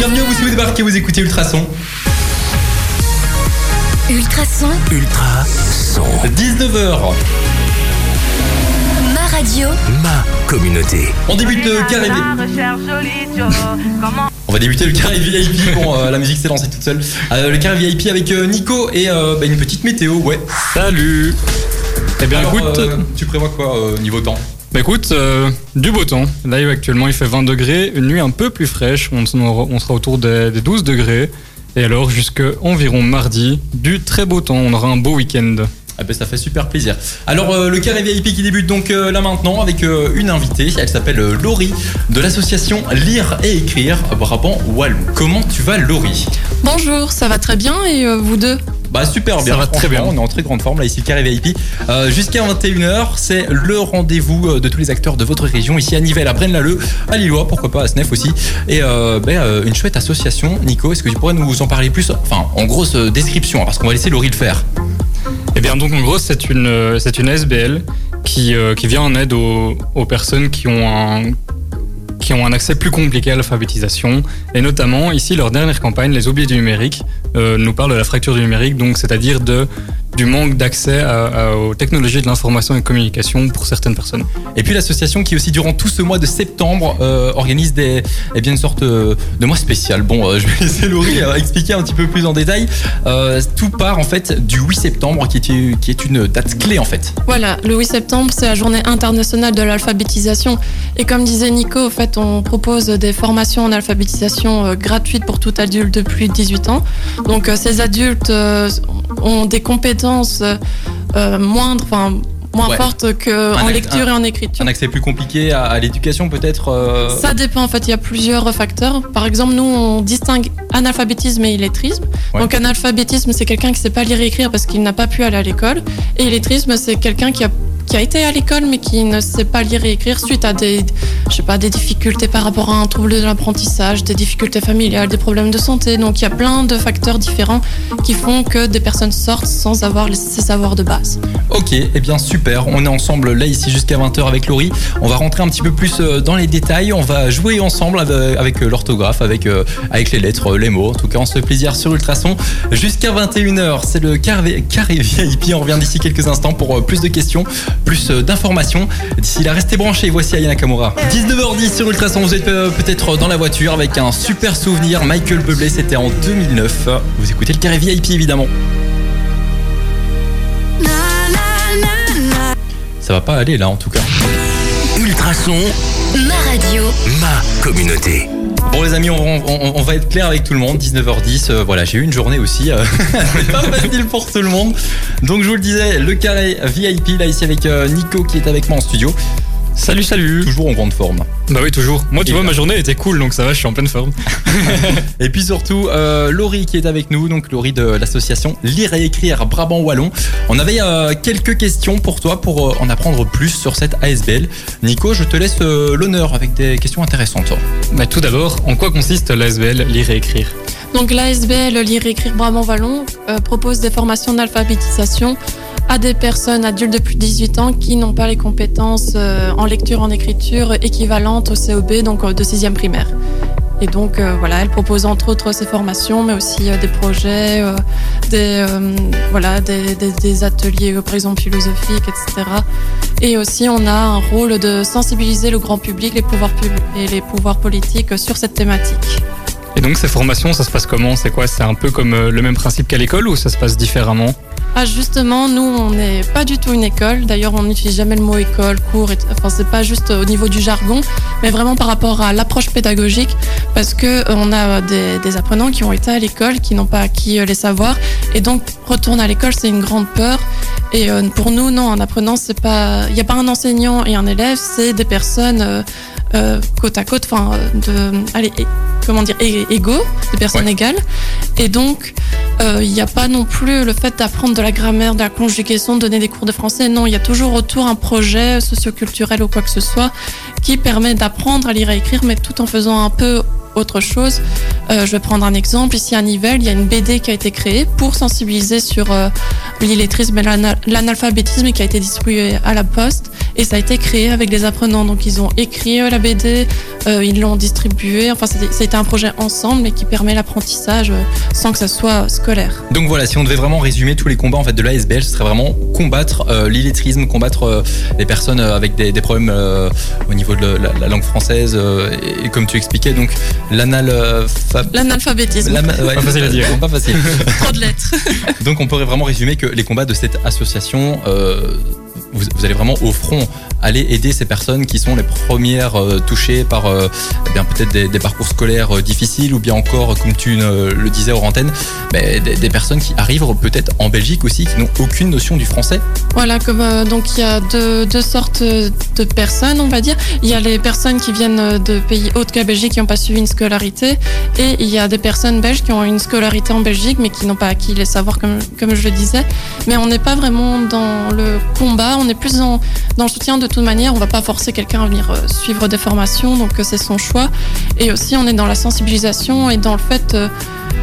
Bienvenue à vous si vous débarquez, vous écoutez Ultrason. Ultrason, Ultra son. 19h. ma radio, Ma communauté. On débute le carré On va débuter le carré VIP. Bon, euh, la musique s'est lancée toute seule. Euh, le carré VIP avec euh, Nico et euh, bah, une petite météo, ouais. Salut Eh bien Alors, écoute, euh, tu prévois quoi euh, niveau temps? Bah, écoute euh, du beau temps. Là actuellement il fait 20 degrés, une nuit un peu plus fraîche, on, sera autour des, des 12 degrés. Et alors jusque environ mardi, du très beau temps, on aura un beau week-end. Ah ben ça fait super plaisir. Alors euh, le carré VIP qui débute donc euh, là maintenant avec euh, une invitée, elle s'appelle euh, Laurie de l'association Lire et Écrire Brabant Wallon. Comment tu vas Laurie? Bonjour, ça va très bien et euh, vous deux? Bah super bien, va très bien. on est en très grande forme là ici le carré VIP. Euh, Jusqu'à 21h, c'est le rendez-vous de tous les acteurs de votre région ici à Nivelles, à Braine-l'Alleud, à Lillois, pourquoi pas à Snef aussi. Et euh, ben, une chouette association. Nico, est-ce que tu pourrais nous en parler plus? Enfin en grosse description, hein, parce qu'on va laisser Laurie le faire. Eh bien donc en gros c'est une, SBL qui, euh, qui vient en aide aux, personnes qui ont un qui ont un accès plus compliqué à l'alphabétisation. Et notamment ici leur dernière campagne les oubliés du numérique euh, nous parle de la fracture du numérique donc c'est-à-dire de du manque d'accès aux technologies de l'information et communication pour certaines personnes. Et puis l'association qui aussi durant tout ce mois de septembre euh, organise des, eh bien une sorte euh, de mois spécial. Bon, euh, je vais laisser Laurie expliquer un petit peu plus en détail. Tout part en fait du 8 septembre qui est, qui est une date clé en fait. Voilà, le 8 septembre, c'est la journée internationale de l'alphabétisation. Et comme disait Nico, en fait, on propose des formations en alphabétisation gratuites pour tout adulte de plus de 18 ans. Donc, ces adultes ont des compétences euh, euh, moindres, enfin, moins Ouais. fortes Un qu'en lecture et en écriture. Un accès plus compliqué à, à l'éducation peut-être. euh, Ça dépend en fait, il y a plusieurs facteurs. Par exemple, nous on distingue analphabétisme et illettrisme. Ouais. Donc analphabétisme c'est quelqu'un qui sait pas lire et écrire parce qu'il n'a pas pu aller à l'école. Et illettrisme c'est quelqu'un qui a qui a été à l'école mais qui ne sait pas lire et écrire suite à des je sais pas des difficultés par rapport à un trouble de l'apprentissage, des difficultés familiales, des problèmes de santé. Donc il y a plein de facteurs différents qui font que des personnes sortent sans avoir ces savoirs de base. Ok, eh bien super. On est ensemble là ici jusqu'à 20h avec Laurie. On va rentrer un petit peu plus euh, dans les détails. On va jouer ensemble avec, avec, euh, l'orthographe, avec, euh, avec les lettres, euh, les mots. En tout cas, on se fait plaisir sur Ultrason. Jusqu'à 21h, c'est le carré, carré VIP. On revient d'ici quelques instants pour euh, plus de questions, plus euh, d'informations. D'ici là, restez branchés. Voici Ayana Kamura. 19h10 sur Ultrason. Vous êtes euh, peut-être dans la voiture avec un super souvenir. Michael Bublé, c'était en 2009. Vous écoutez le carré VIP évidemment. Ça va pas aller là en tout cas. Ultrason. ma radio, Ma communauté. Bon les amis, on, va être clair avec tout le monde. 19h10, euh, voilà, j'ai eu une journée aussi. euh, c'est pas facile pour tout le monde. Donc je vous le disais, le carré VIP là ici avec euh, Nico qui est avec moi en studio. Salut salut Toujours en grande forme. Bah oui toujours. Moi tu Et vois là. ma journée était cool donc ça va je suis en pleine forme. Et puis surtout, euh, Laurie qui est avec nous, donc Laurie de l'association Lire et Écrire Brabant Wallon. On avait euh, quelques questions pour toi pour euh, en apprendre plus sur cette ASBL. Nico, je te laisse euh, l'honneur avec des questions intéressantes. Bah, tout d'abord, en quoi consiste l'ASBL lire et écrire? Donc l'ASBL Lire et Écrire Brabant Wallon euh, propose des formations d'alphabétisation à des personnes adultes de plus de 18 ans qui n'ont pas les compétences euh, en lecture, en écriture équivalentes au COB, donc euh, de 6e primaire. Et donc euh, voilà, elle propose entre autres ces formations, mais aussi des projets, des, voilà, des, des- ateliers, par exemple philosophiques, etc. Et aussi on a un rôle de sensibiliser le grand public, les pouvoirs pub- et les pouvoirs politiques sur cette thématique. Et donc ces formations, ça se passe comment? C'est quoi? C'est un peu comme le même principe qu'à l'école ou ça se passe différemment? Ah justement, nous on n'est pas du tout une école. D'ailleurs, on n'utilise jamais le mot école, cours. et- Enfin, c'est pas juste au niveau du jargon, mais vraiment par rapport à l'approche pédagogique, parce que euh, on a des, des apprenants qui ont été à l'école, qui n'ont pas acquis euh, les savoirs, et donc retourner à l'école, c'est une grande peur. Et euh, pour nous, non, un apprenant, c'est pas, il n'y a pas un enseignant et un élève, c'est des personnes. côte à côte, enfin, de, allez, comment dire, égaux, des personnes Ouais. égales. Et donc, il n'y a pas non plus le fait d'apprendre de la grammaire, de la conjugaison, de donner des cours de français. Non, il y a toujours autour un projet socioculturel ou quoi que ce soit qui permet d'apprendre à lire et écrire, mais tout en faisant un peu autre chose. Euh, je vais prendre un exemple. Ici à Nivelles, il y a une BD qui a été créée pour sensibiliser sur euh, l'illettrisme et l'ana- l'analphabétisme et qui a été distribuée à la poste. et ça a été créé avec les apprenants. Donc ils ont écrit euh, la BD, ils l'ont distribuée. Enfin, c'était- un projet ensemble mais qui permet l'apprentissage sans que ça soit scolaire. Donc voilà, si on devait vraiment résumer tous les combats en fait de l'ASBL, ce serait vraiment combattre l'illettrisme, combattre les personnes avec des, problèmes au niveau de la, la langue française euh, et, et comme tu expliquais donc l'analphabétisme. L'analphabétisme, Pas facile à dire. Pas facile. trop de lettres. Donc on pourrait vraiment résumer que les combats de cette association, euh, vous, allez vraiment au front aller aider ces personnes qui sont les premières euh, touchées par euh, eh bien peut-être des, parcours scolaires euh, difficiles ou bien encore, comme tu le disais hors antenne, des, personnes qui arrivent peut-être en Belgique aussi, qui n'ont aucune notion du français. Voilà, donc il y a deux, deux sortes de personnes, on va dire. Il y a les personnes qui viennent de pays autres que la Belgique qui n'ont pas suivi une scolarité, et il y a des personnes belges qui ont une scolarité en Belgique mais qui n'ont pas acquis les savoirs comme, comme je le disais. Mais on n'est pas vraiment dans le combat, on est plus dans, le soutien de toute manière. On va pas forcer quelqu'un à venir euh, suivre des formations, donc euh, c'est son choix. Et aussi on est dans la sensibilisation et dans le fait euh,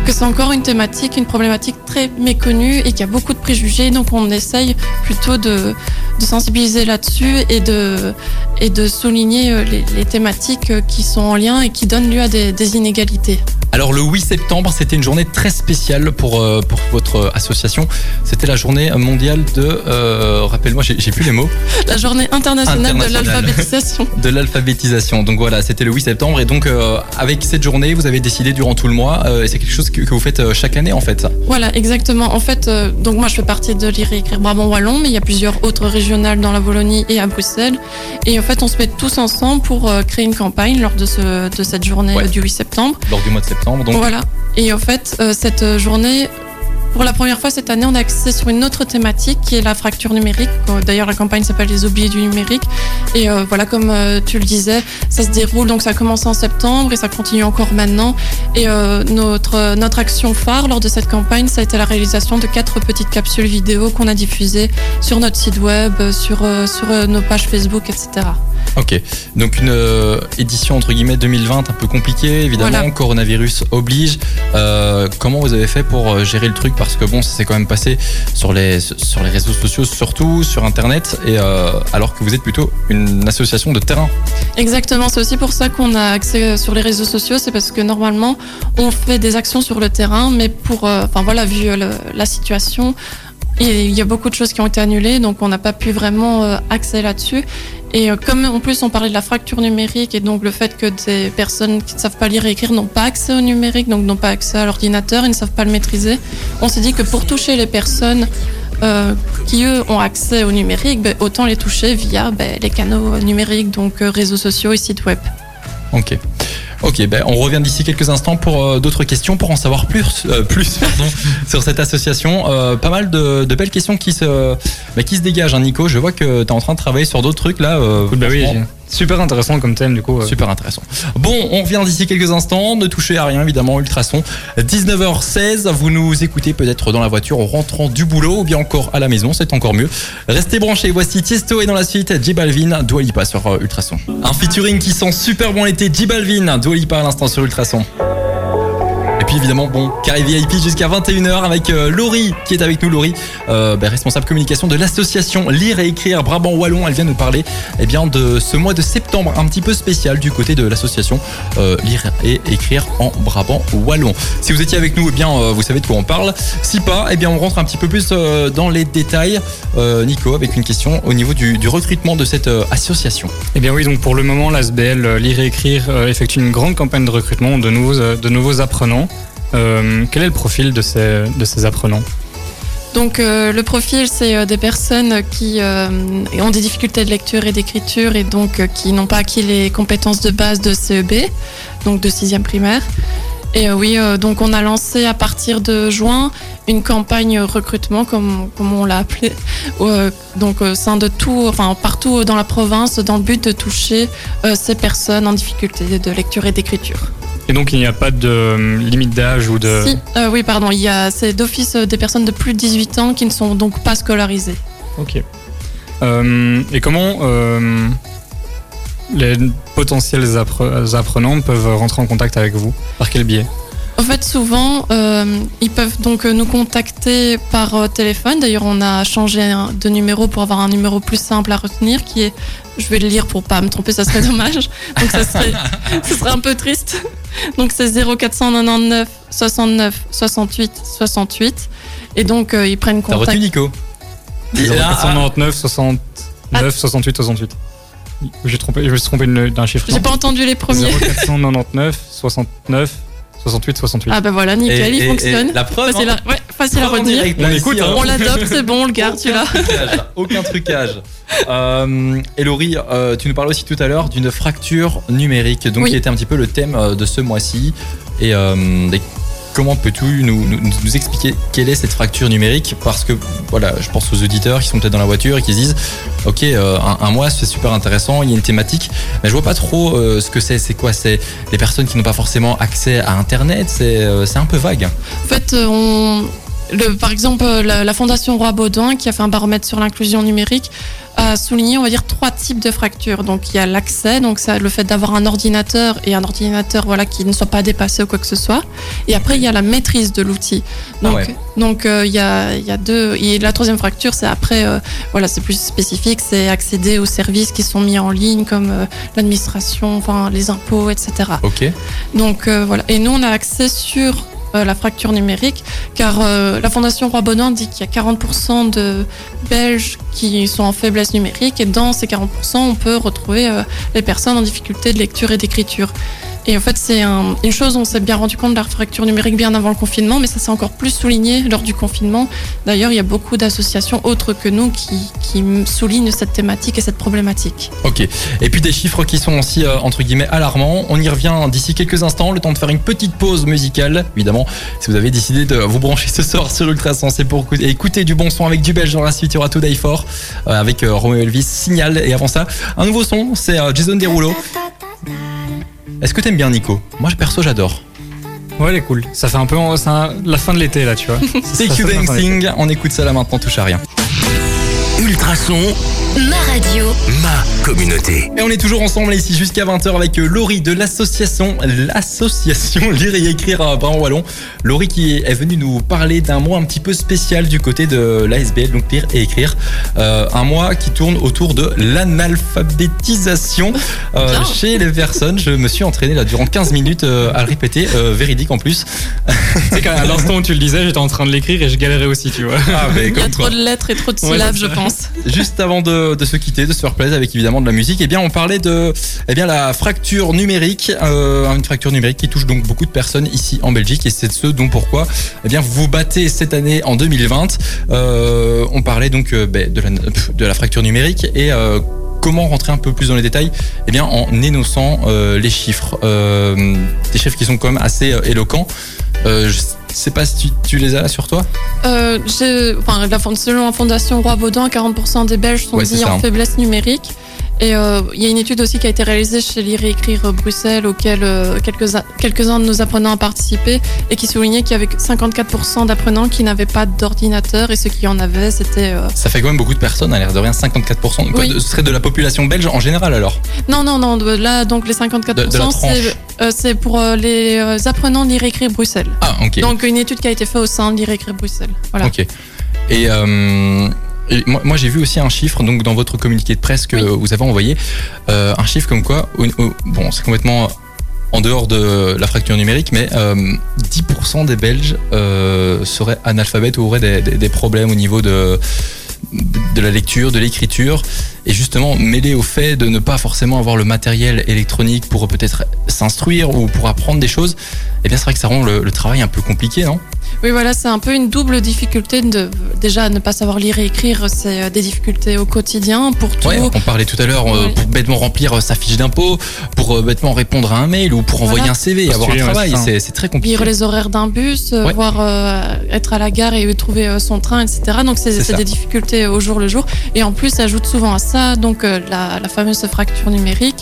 que c'est encore une thématique, une problématique très méconnue et qu'il a beaucoup de préjugés. Donc on essaye plutôt de, sensibiliser là-dessus et de, souligner les, thématiques qui sont en lien et qui donnent lieu à des inégalités. Alors le 8 septembre, c'était une journée très spéciale pour, euh, pour votre association. C'était la journée mondiale de... euh, Rappelle-moi, j'ai plus les mots. La journée internationale, Internationale. de l'alphabétisation. de l'alphabétisation. Donc voilà, c'était le 8 septembre. Et donc, euh, avec cette journée, vous avez décidé durant tout le mois, euh, et c'est quelque chose que, que vous faites euh, chaque année en fait. Voilà, exactement. En fait, euh, donc moi je fais partie de lire et écrire Brabant Wallon, mais il y a plusieurs autres régionales dans la Wallonie et à Bruxelles. Et en fait, on se met tous ensemble pour euh, créer une campagne lors de, ce, de cette journée Ouais. euh, du 8 septembre. Lors du mois de septembre. Voilà. Et en fait, euh, cette journée, pour la première fois cette année, on a axé sur une autre thématique qui est la fracture numérique. Euh, D'ailleurs, la campagne s'appelle Les oubliés du numérique. Et euh, voilà, comme tu le disais, ça se déroule. Donc, ça a commencé en septembre et ça continue encore maintenant. Et notre, notre action phare lors de cette campagne, ça a été la réalisation de quatre petites capsules vidéo qu'on a diffusées sur notre site web, sur, sur nos pages Facebook, etc. ok. Donc une euh, édition entre guillemets 2020 un peu compliquée, évidemment. Voilà. Coronavirus oblige. Euh, comment vous avez fait pour euh, gérer le truc? Parce que bon, ça s'est quand même passé sur les sur les réseaux sociaux, surtout sur Internet, et euh, alors que vous êtes plutôt une association de terrain. Exactement, c'est aussi pour ça qu'on a accès sur les réseaux sociaux, c'est parce que normalement on fait des actions sur le terrain, mais pour, enfin voilà, vu le- la situation, il y a beaucoup de choses qui ont été annulées, donc on n'a pas pu vraiment accès là-dessus. Et euh, comme en plus on parlait de la fracture numérique et donc le fait que des personnes qui ne savent pas lire et écrire n'ont pas accès au numérique, donc n'ont pas accès à l'ordinateur, ils ne savent pas le maîtriser, on s'est dit que pour toucher les personnes euh, qui eux ont accès au numérique, ben, autant les toucher via ben, les canaux numériques, donc euh, réseaux sociaux et sites web. Ok. Ok, ben on revient d'ici quelques instants pour euh, d'autres questions, pour en savoir plus, euh, plus pardon, sur cette association. Euh, pas mal de, de belles questions qui se, bah, qui se dégagent, hein, Nico. Je vois que tu es en train de travailler sur d'autres trucs là. euh, Bah oui, super intéressant comme thème du coup. Super intéressant. Bon, on revient d'ici quelques instants. Ne touchez à rien, évidemment, Ultrason. 19h16, vous nous écoutez peut-être dans la voiture en rentrant du boulot ou bien encore à la maison, c'est encore mieux. Restez branchés, voici Tiesto et dans la suite, J Balvin, Dua Lipa sur euh, Ultrason. Un featuring qui sent super bon l'été, J Balvin, Dua Lipa à l'instant sur Ultrason. Évidemment, bon, carré VIP jusqu'à 21h avec euh, Laurie qui est avec nous, Laurie, euh, bah, responsable communication de l'association Lire et Écrire Brabant Wallon. Elle vient nous parler eh bien, de ce mois de septembre un petit peu spécial du côté de l'association euh, Lire et Écrire en Brabant Wallon. Si vous étiez avec nous, eh bien, vous savez de quoi on parle. Si pas, eh bien, on rentre un petit peu plus dans les détails. Nico, avec une question au niveau du, du recrutement de cette association. Eh bien oui, donc pour le moment, l'ASBL Lire et Écrire effectue une grande campagne de recrutement de nouveaux, de nouveaux apprenants. Euh, quel est le profil de ces, apprenants Donc euh, le profil, c'est euh, des personnes qui ont des difficultés de lecture et d'écriture et donc qui n'ont pas acquis les compétences de base de CEB, donc de sixième primaire. Et oui, donc on a lancé à partir de juin une campagne recrutement, comme, on l'a appelé, euh, donc au sein de tout, enfin partout dans la province, dans le but de toucher ces personnes en difficulté de lecture et d'écriture. Et donc il n'y a pas de euh, limite d'âge ou de... Si, euh, oui, pardon, il y a c'est d'office euh, des personnes de plus de 18 ans qui ne sont donc pas scolarisées. Ok. Euh, et comment euh, les potentiels appre- apprenants peuvent rentrer en contact avec vous? Par quel biais? En fait, souvent, euh, ils peuvent donc nous contacter par euh, téléphone. D'ailleurs, on a changé un- de numéro pour avoir un numéro plus simple à retenir, qui est, je vais le lire pour pas me tromper, ça serait dommage. Donc, ça serait, ce serait un peu triste. Donc, c'est 0499 69 68 68. Et donc, euh, ils prennent T'as retenu contact. Nico Et là, 499, 69, 68, 68. J'ai trompé, je me suis trompé d'un chiffre. J'ai pas entendu les premiers. 0499, 69, 68, 68. Ah, ben voilà, nickel, et- il et- fonctionne. et la preuve, Facile hein. à, ouais, facile retenir. direct, On écoute, hein. On l'adopte, c'est bon, on le garde, celui-là. Aucun trucage, aucun trucage. Euh, et Laurie, euh, tu nous parlais aussi tout à l'heure d'une fracture numérique, donc Oui. qui était un petit peu le thème euh, de ce mois-ci. Et, euh, et comment peux-tu nous, expliquer quelle est cette fracture numérique Parce que voilà, je pense aux auditeurs qui sont peut-être dans la voiture et qui se disent, ok, euh, un, mois c'est super intéressant, il y a une thématique, mais je vois pas trop euh, ce que c'est. C'est quoi C'est des personnes qui n'ont pas forcément accès à Internet. C'est euh, un peu vague. En fait, on, le, par exemple, euh, la, la Fondation Roi Baudouin, qui a fait un baromètre sur l'inclusion numérique, a souligné, on va dire, trois types de fractures. Donc, il y a l'accès, donc ça, le fait d'avoir un ordinateur et un ordinateur, voilà, qui ne soit pas dépassé ou quoi que ce soit. Et après, il y a la maîtrise de l'outil. Donc, Ah ouais. donc, euh, il y a, il y a deux. Et la troisième fracture, c'est après, euh, voilà, c'est plus spécifique, c'est accéder aux services qui sont mis en ligne, comme euh, l'administration, enfin, les impôts, etc. Ok. Donc voilà. Et nous, on a accès sur la fracture numérique, car euh, la Fondation Roi Baudouin dit qu'il y a 40% de Belges qui sont en faiblesse numérique, et dans ces 40%, on peut retrouver euh, les personnes en difficulté de lecture et d'écriture. Et en fait, c'est un- une chose, on s'est bien rendu compte de la fracture numérique bien avant le confinement, mais ça s'est encore plus souligné lors du confinement. D'ailleurs, il y a beaucoup d'associations autres que nous qui, qui soulignent cette thématique et cette problématique. Ok. Et puis des chiffres qui sont aussi euh, entre guillemets alarmants. On y revient d'ici quelques instants. Le temps de faire une petite pause musicale, évidemment. Si vous avez décidé de vous brancher ce soir sur Ultrason, c'est pour écouter- du bon son avec du belge dans la suite. Il y aura Today For euh, avec euh, Romeo Elvis, Signal. Et avant ça, un nouveau son, c'est euh, Jason Derulo. Est-ce que t'aimes bien Nico Moi, perso, j'adore. Ouais, elle est cool. Ça fait un peu un- la fin de l'été là, tu vois. Ça You. Dancing. On écoute ça là maintenant, touche à rien. Ultrason, Ma radio. ma communauté. Et on est toujours ensemble ici jusqu'à 20h avec euh, Laurie de l'association l'association Lire et écrire à Brin Wallon. Laurie qui est venue nous parler d'un mois un petit peu spécial du côté de l'ASBL, donc lire et écrire. Euh, un mois qui tourne autour de l'analphabétisation euh, chez les personnes. Je me suis entraîné là durant 15 minutes euh, à le répéter, euh, véridique en plus. Tu sais qu'à l'instant où tu le disais, j'étais en train de l'écrire et je galérais aussi, tu vois. Ah, mais Il y a trop quoi. de lettres et trop de syllabes, c'est je ça. Juste avant de, se quitter, de se faire plaisir avec évidemment de la musique, eh bien on parlait de eh bien la fracture numérique, euh, une fracture numérique qui touche donc beaucoup de personnes ici en Belgique et c'est ce dont pourquoi eh bien vous battez cette année en 2020. Euh, on parlait donc euh, ben, de, la, fracture numérique et Comment rentrer un peu plus dans les détails Eh bien, en énonçant les chiffres, des chiffres qui sont quand même assez éloquents. Sais pas si tu, tu les as là sur toi. Euh, enfin, la, selon la Fondation Roi Baudouin, 40% des Belges sont Ouais, dits en hein. faiblesse numérique. Et euh, il y a une étude aussi qui a été réalisée chez Lire et Écrire Bruxelles, auquel euh, quelques- quelques-uns de nos apprenants ont participé, et qui soulignait qu'il y avait 54% d'apprenants qui n'avaient pas d'ordinateur, et ceux qui en avaient, c'était... euh, Ça fait quand même beaucoup de personnes, à l'air de rien, 54%. Donc, Oui. Ce serait de la population belge en général alors Non, non, non, de- là, donc les 54%, De- de la tranche. c'est euh, c'est pour les apprenants de Lire et Écrire Bruxelles. Ah, ok. Donc une étude qui a été faite au sein de Lire et Écrire Bruxelles. Voilà. Ok. Et, et moi, moi, j'ai vu aussi un chiffre donc dans votre communiqué de presse que Oui. vous avez envoyé, euh, un chiffre comme quoi, bon, c'est complètement en dehors de la fracture numérique, mais euh, 10% des Belges euh, seraient analphabètes ou auraient des, des- des problèmes au niveau de de la lecture, de l'écriture, et justement mêlé au fait de ne pas forcément avoir le matériel électronique pour peut-être s'instruire ou pour apprendre des choses, eh bien c'est vrai que ça rend le, le travail un peu compliqué, non? Oui, voilà, c'est un peu une double difficulté de déjà ne pas savoir lire et écrire, c'est euh, des difficultés au quotidien pour tout. Ouais, on parlait tout à l'heure euh, Ouais. pour bêtement remplir euh, sa fiche d'impôt, pour euh, bêtement répondre à un mail ou pour Voilà. envoyer un CV et avoir un Postuler, travail. c'est ça. Très compliqué. lire les horaires d'un bus, Ouais. voir euh, être à la gare et trouver son train, etc. Donc c'est C'est c'est ça. des difficultés au jour le jour. Et en plus, ajoute souvent à ça donc euh, la, la fameuse fracture numérique.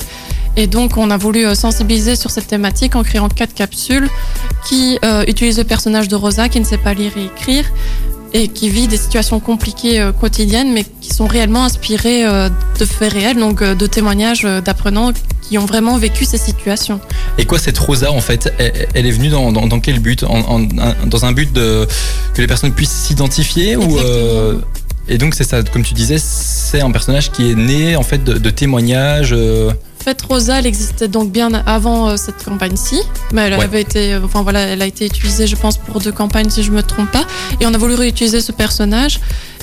Et donc on a voulu euh, sensibiliser sur cette thématique en créant quatre capsules qui euh, utilisent le personnage de Rosa qui ne sait pas lire et écrire et qui vit des situations compliquées euh, quotidiennes, mais qui sont réellement inspirées euh, de faits réels, donc de témoignages d'apprenants qui ont vraiment vécu ces situations. Et quoi cette Rosa en fait elle, elle est venue dans, dans, dans quel but? En, en- un- Dans un but de que les personnes puissent s'identifier ou et donc c'est ça comme tu disais c'est un personnage qui est né en fait de, témoignages. euh, fait, Rosa, elle existait donc bien avant euh, cette campagne-ci, mais elle Ouais. avait été, euh, enfin voilà, elle a été utilisée, je pense, pour deux campagnes, si je me trompe pas, et on a voulu réutiliser ce personnage.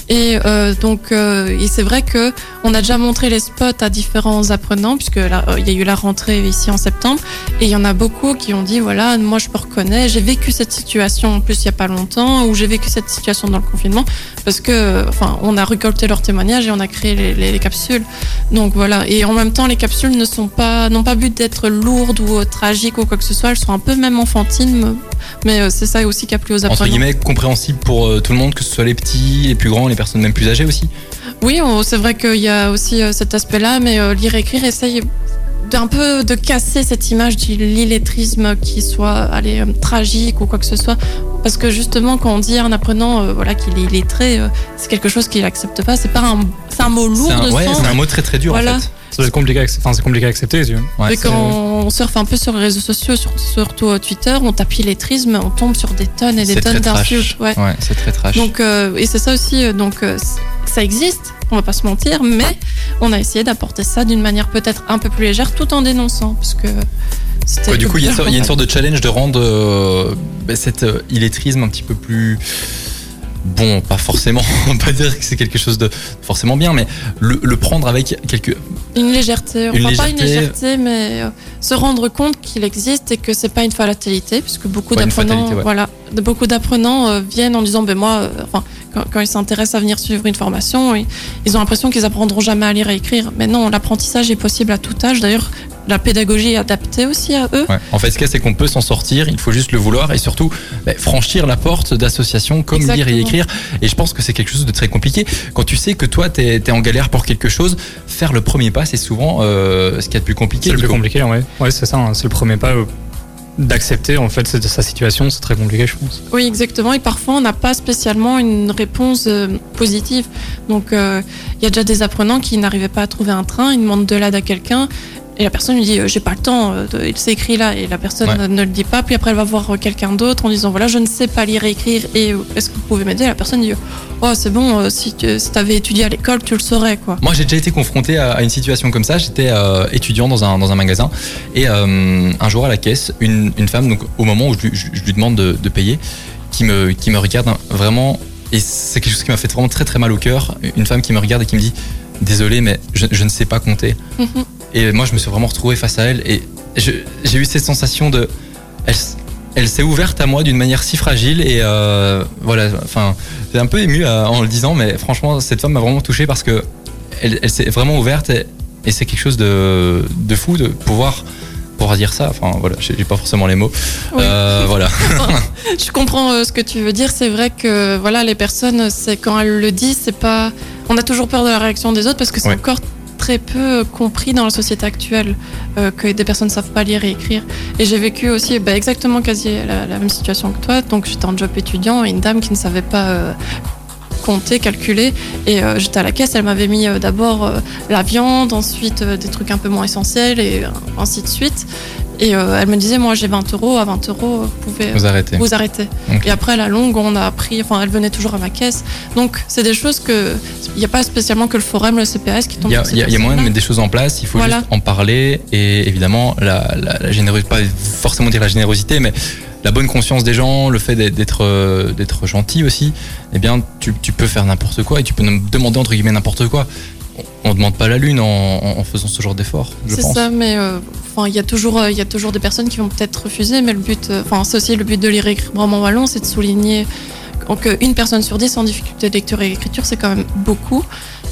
Et euh, donc, et c'est vrai que on a déjà montré les spots à différents apprenants, puisque il y a eu la rentrée ici en septembre, et il y en a beaucoup qui ont dit voilà, moi je me reconnais, j'ai vécu cette situation en plus il y a pas longtemps, ou j'ai vécu cette situation dans le confinement, parce que, enfin, on a récolté leurs témoignages et on a créé les, les- les capsules. Donc voilà. Et en même temps, les capsules ne sont pas, n'ont pas but d'être lourdes ou euh, tragiques ou quoi que ce soit. Elles sont un peu même enfantines, mais euh, c'est ça aussi qui a plu aux entre apprenants. guillemets compréhensible pour euh, tout le monde que ce soit les petits, les plus grands, les personnes même plus âgées aussi. Oui, c'est vrai qu'il y a aussi cet aspect-là, mais lire et écrire essaye d'un peu de casser cette image du l'illettrisme qui soit allez, tragique ou quoi que ce soit. Parce que justement, quand on dit à un apprenant euh, voilà, qu'il est illettré, euh, c'est quelque chose qu'il n'accepte pas. C'est pas un, un mot lourd C'est un, de ouais, un mot très très dur Voilà. en fait. Compliqué, à, enfin, c'est compliqué à accepter. Tu vois. Ouais, quand on surfe un peu sur les réseaux sociaux, sur- surtout Twitter, on tape illettrisme, on tombe sur des tonnes et des tonnes d'insultes. Ouais. Ouais, c'est très trash. Donc, euh, et c'est ça aussi, euh, donc euh, ça existe, on va pas se mentir, mais on a essayé d'apporter ça d'une manière peut-être un peu plus légère tout en dénonçant, parce que du coup, il y, a une sorte- il y a une Ouais. sorte de challenge de rendre euh, bah, cet euh, illettrisme un petit peu plus. Bon, pas forcément, on va pas dire que c'est quelque chose de forcément bien, mais le, le prendre avec quelques. Une légèreté, Une enfin pas une légèreté. légèreté, mais euh, se rendre compte qu'il existe et que c'est pas une fatalité, puisque beaucoup une d'apprenants, ouais. voilà, beaucoup d'apprenants euh, viennent en disant, ben moi, euh, enfin, quand, quand ils s'intéressent à venir suivre une formation, ils, ils ont l'impression qu'ils apprendront jamais à lire et écrire. Mais non, l'apprentissage est possible à tout âge. D'ailleurs, la pédagogie est adaptée aussi à eux. Ouais. En fait, ce qu'il y a, c'est qu'on peut s'en sortir, il faut juste le vouloir et surtout bah, franchir la porte d'associations comme lire et écrire. Et je pense que c'est quelque chose de très compliqué. Quand tu sais que toi, t'es es en galère pour quelque chose, faire le premier pas, c'est souvent euh, ce qu'il y a de plus compliqué. C'est le plus compliqué, ouais. Ouais, c'est ça. hein, c'est le premier pas euh, d'accepter en fait sa situation. C'est très compliqué, je pense. Oui, exactement. Et parfois, on n'a pas spécialement une réponse euh, positive. Donc, euh, il y a déjà des apprenants qui n'arrivaient pas à trouver un train, ils demandent de l'aide à quelqu'un. Et la personne lui dit euh, j'ai pas le temps, euh, il s'est écrit là et la personne Ouais. ne, le dit pas. Puis après elle va voir euh, quelqu'un d'autre en disant voilà je ne sais pas lire et écrire et est-ce que vous pouvez m'aider? La personne dit oh c'est bon si tu si avais étudié à l'école tu le saurais quoi. Moi, j'ai déjà été confronté à, une situation comme ça. J'étais euh, étudiant dans un, dans un magasin et euh, un jour à la caisse, une, une femme, donc au moment où je, lui- je- je lui demande de, de payer, qui me, qui me regarde vraiment, et c'est quelque chose qui m'a fait vraiment très très mal au cœur. Une femme qui me regarde et qui me dit Désolé, mais je, je ne sais pas compter. Et moi, je me suis vraiment retrouvé face à elle et j'ai eu cette sensation de. Elle, s'est ouverte à moi d'une manière si fragile et euh, voilà, enfin, j'ai un peu ému euh, en le disant, mais franchement, cette femme m'a vraiment touché parce que elle, elle s'est vraiment ouverte et, et c'est quelque chose de, de fou de pouvoir pouvoir dire ça. Enfin voilà, j'ai j'ai pas forcément les mots. Oui. Euh, voilà. Je comprends euh, ce que tu veux dire. C'est vrai que voilà, les personnes, c'est quand elles le disent, c'est pas. On a toujours peur de la réaction des autres parce que c'est Ouais. encore très peu compris dans la société actuelle euh, que des personnes ne savent pas lire et écrire. Et j'ai vécu aussi bah, exactement quasi la, même situation que toi. Donc j'étais en job étudiant et une dame qui ne savait pas. euh, compter, calculer et euh, j'étais à la caisse, elle m'avait mis d'abord la viande, ensuite des trucs un peu moins essentiels et ainsi de suite et euh, elle me disait moi j'ai 20 euros, à 20 euros vous pouvez Vous arrêtez. vous arrêtez. Ok. Et après, à la longue, on a appris, enfin, elle venait toujours à ma caisse. Donc, c'est des choses que, il n'y a pas spécialement que le forum, le CPS qui tombe Il y a, y a- il y a moyen de mettre des choses en place, il faut Voilà. juste en parler et évidemment la, la, la générosité, pas forcément dire la générosité, mais la bonne conscience des gens, le fait d'être- d'être euh, gentil aussi, eh bien tu, tu peux faire n'importe quoi et tu peux demander entre guillemets n'importe quoi. On ne demande pas la lune en, faisant ce genre d'effort, je C'est ça, mais euh, enfin, il y a toujours, euh, il y a toujours des personnes qui vont peut-être refuser, mais le but, euh, enfin, c'est aussi le but de lire et écrire Brabant Wallon, c'est de souligner qu'une personne sur dix en difficulté de lecture et écriture, c'est quand même beaucoup.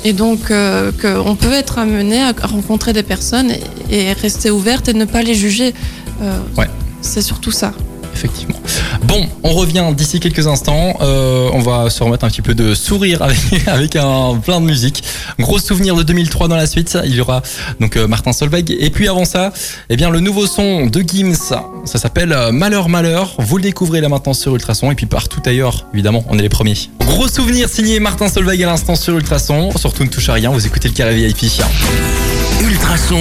Et donc, euh, qu'on peut être amené à rencontrer des personnes et, et rester ouverte et ne pas les juger. Euh, Ouais. C'est surtout ça. Effectivement. Bon, on revient d'ici quelques instants. Euh, on va se remettre un petit peu de sourire avec, avec un plein de musique. Gros souvenir de 2003 dans la suite. Il y aura donc euh, Martin Solveig. Et puis avant ça, eh bien le nouveau son de Gims. Ça s'appelle euh, Malheur Malheur. Vous le découvrez là maintenant sur Ultrason et puis partout ailleurs. Évidemment, on est les premiers. Gros souvenir signé Martin Solveig à l'instant sur Ultrason. Surtout ne touche à rien, vous écoutez le carré VIP. Ultrason,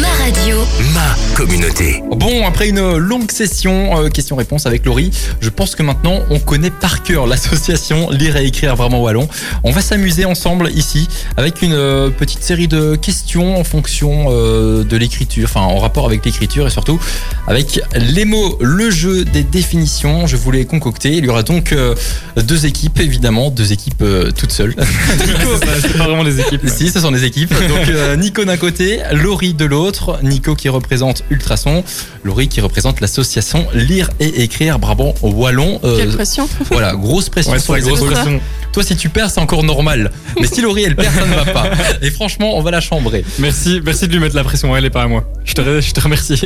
Ma radio. ma communauté. Bon, après une longue session euh, questions-réponses avec Laurie, je pense que maintenant on connaît par cœur l'association Lire et écrire vraiment wallon. On va s'amuser ensemble ici avec une euh, petite série de questions en fonction euh, de l'écriture, enfin en rapport avec l'écriture et surtout avec les mots, le jeu des définitions. Je voulais concocter. Il y aura donc euh, deux équipes, évidemment, deux équipes toutes seules. C'est pas- c'est pas vraiment des équipes. mais- Si, ce sont des équipes. Donc Nico d'un côté, Laurie de l'autre. Nico qui représente Ultrason, Laurie qui représente l'association Lire et Écrire Brabant Wallon. Euh, Quelle pression. voilà, grosse pression Ouais, sur les la grosse pression. Toi, si tu perds, c'est encore normal. Mais si Laurie, elle perd, ça ne va pas. Et franchement, on va la chambrer. Merci, merci de lui mettre la pression, elle et pas à moi. Je te, je te remercie.